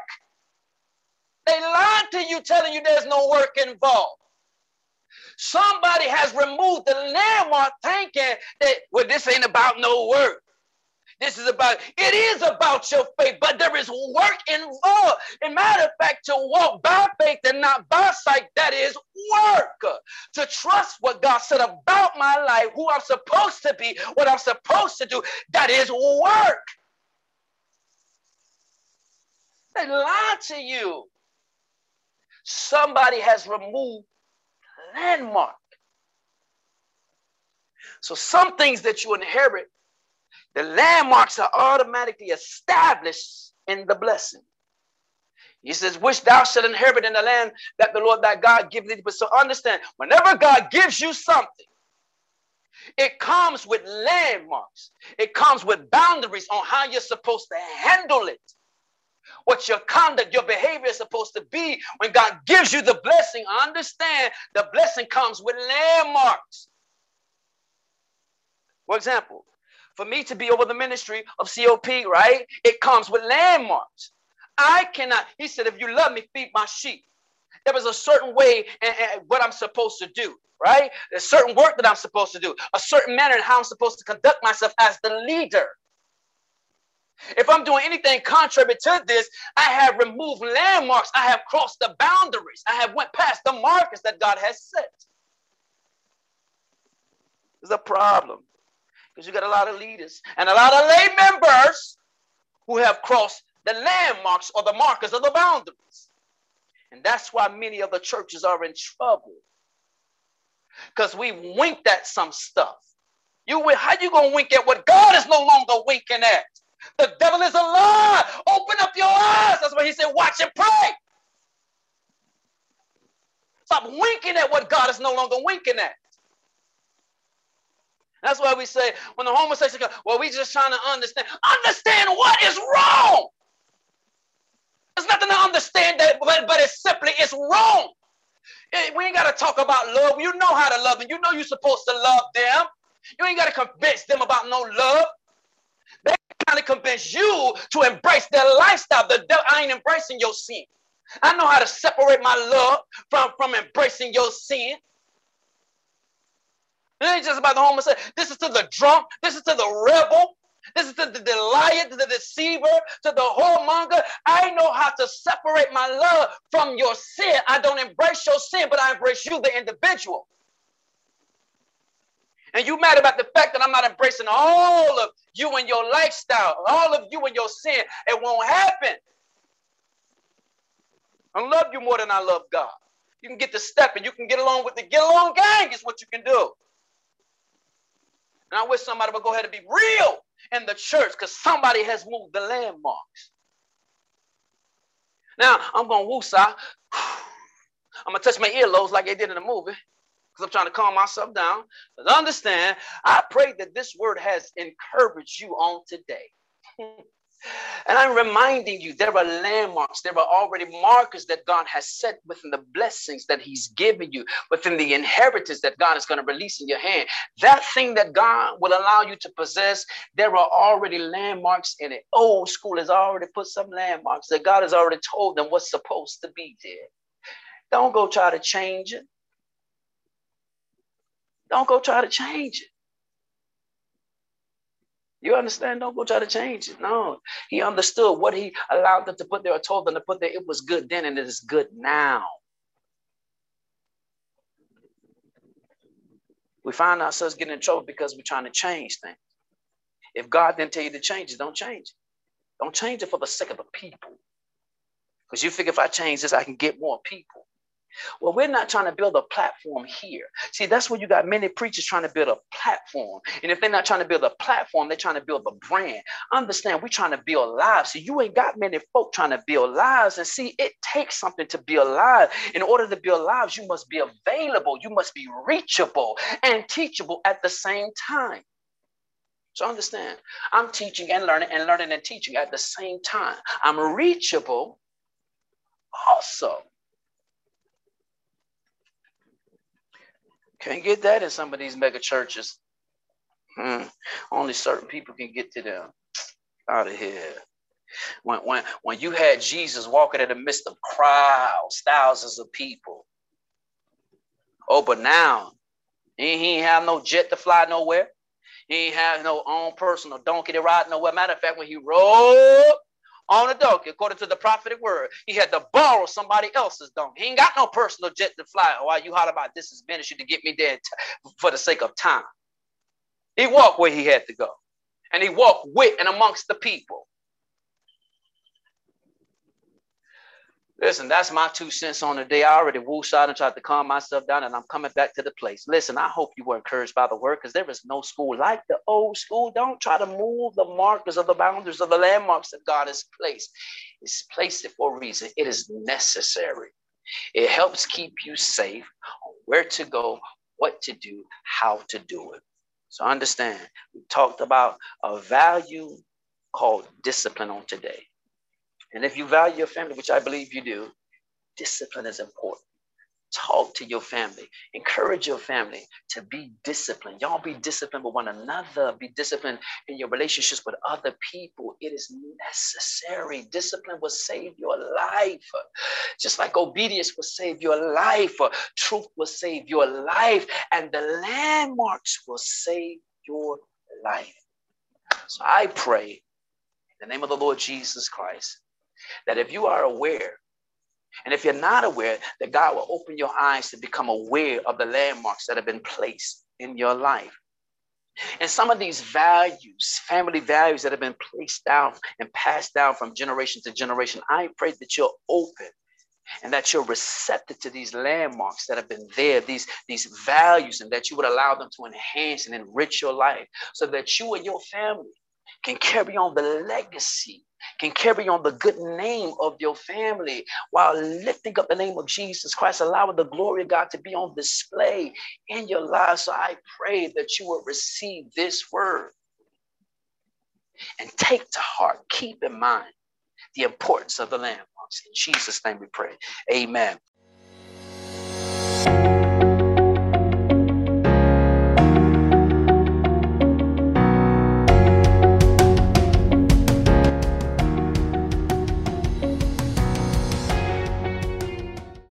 They lied to you, telling you there's no work involved. Somebody has removed the landmark thinking that, well, this ain't about no work. This is about, it is about your faith, but there is work involved. In matter of fact, to walk by faith and not by sight, that is work. To trust what God said about my life, who I'm supposed to be, what I'm supposed to do, that is work. They lie to you. Somebody has removed landmark. So some things that you inherit the landmarks are automatically established in the blessing. He says, which thou shalt inherit in the land that the Lord thy God give thee. But so understand, whenever God gives you something, it comes with landmarks. It comes with boundaries on how you're supposed to handle it. What your conduct, your behavior is supposed to be when God gives you the blessing. Understand the blessing comes with landmarks. For example, for me to be over the ministry of COP, right? It comes with landmarks. I cannot, he said, if you love me, feed my sheep. There was a certain way and, and what I'm supposed to do, right? A certain work that I'm supposed to do, a certain manner in how I'm supposed to conduct myself as the leader. If I'm doing anything contrary to this, I have removed landmarks. I have crossed the boundaries. I have went past the markers that God has set. There's a problem because you got a lot of leaders and a lot of lay members who have crossed the landmarks or the markers of the boundaries. And that's why many of the churches are in trouble. Because we winked at some stuff. You how you gonna wink at what God is no longer winking at? The devil is a lie. Open up your eyes. That's why he said, watch and pray. Stop winking at what God is no longer winking at. That's why we say when the homosexual well, we just trying to understand. Understand what is wrong. There's nothing to understand that, but, but it's simply it's wrong. It, we ain't got to talk about love. You know how to love them. You know you're supposed to love them. You ain't got to convince them about no love. They kind of convince you to embrace their lifestyle. The devil, I ain't embracing your sin. I know how to separate my love from, from embracing your sin. It ain't just about the homosexual. This is to the drunk. This is to the rebel. This is to the, the liar, to the deceiver, to the whoremonger. I know how to separate my love from your sin. I don't embrace your sin, but I embrace you, the individual. And you mad about the fact that I'm not embracing all of you and your lifestyle, all of you and your sin. It won't happen. I love you more than I love God. You can get the step and you can get along with the get along gang is what you can do. And I wish somebody would go ahead and be real in the church because somebody has moved the landmarks. Now I'm going woosah. I'm going to touch my earlobes like they did in the movie because I'm trying to calm myself down. But understand, I pray that this word has encouraged you on today. And I'm reminding you, there are landmarks, there are already markers that God has set within the blessings that He's given you, within the inheritance that God is going to release in your hand. That thing that God will allow you to possess, there are already landmarks in it. Old school has already put some landmarks that God has already told them what's supposed to be there. Don't go try to change it. Don't go try to change it. You understand? Don't go try to change it. No, he understood what he allowed them to put there or told them to put there. It was good then and it is good now. We find ourselves getting in trouble because we're trying to change things. If God didn't tell you to change it, don't change it. Don't change it for the sake of the people. Because you figure if I change this, I can get more people. Well, we're not trying to build a platform here. See, that's where you got many preachers trying to build a platform. And if they're not trying to build a platform, they're trying to build a brand. Understand, we're trying to build lives. So you ain't got many folk trying to build lives. And see, it takes something to build lives. In order to build lives, you must be available, you must be reachable and teachable at the same time. So understand, I'm teaching and learning and learning and teaching at the same time. I'm reachable also. Can't get that in some of these mega churches. Hmm. Only certain people can get to them. Out of here. When, when, when you had Jesus walking in the midst of crowds, thousands of people. Oh, but now he, he ain't have no jet to fly nowhere. He ain't have no own personal donkey to ride nowhere. Matter of fact, when he rode on a donkey, according to the prophetic word, he had to borrow somebody else's donkey. He ain't got no personal jet to fly. Oh, why you holler about this is ministry to get me there for the sake of time? He walked where he had to go, and he walked with and amongst the people. Listen, that's my two cents on the day. I already wooshed and tried to calm myself down, and I'm coming back to the place. Listen, I hope you were encouraged by the word because there is no school like the old school. Don't try to move the markers of the boundaries of the landmarks that God has placed. He's placed it for a reason. It is necessary. It helps keep you safe on where to go, what to do, how to do it. So understand, we talked about a value called discipline on today. And if you value your family, which I believe you do, discipline is important. Talk to your family, encourage your family to be disciplined. Y'all be disciplined with one another, be disciplined in your relationships with other people. It is necessary. Discipline will save your life, just like obedience will save your life, truth will save your life, and the landmarks will save your life. So I pray in the name of the Lord Jesus Christ that if you are aware, and if you're not aware, that God will open your eyes to become aware of the landmarks that have been placed in your life. And some of these values, family values that have been placed down and passed down from generation to generation, I pray that you're open and that you're receptive to these landmarks that have been there, these, these values, and that you would allow them to enhance and enrich your life so that you and your family can carry on the legacy can carry on the good name of your family while lifting up the name of Jesus Christ, allowing the glory of God to be on display in your life. So I pray that you will receive this word and take to heart, keep in mind the importance of the landmarks. In Jesus' name we pray. Amen.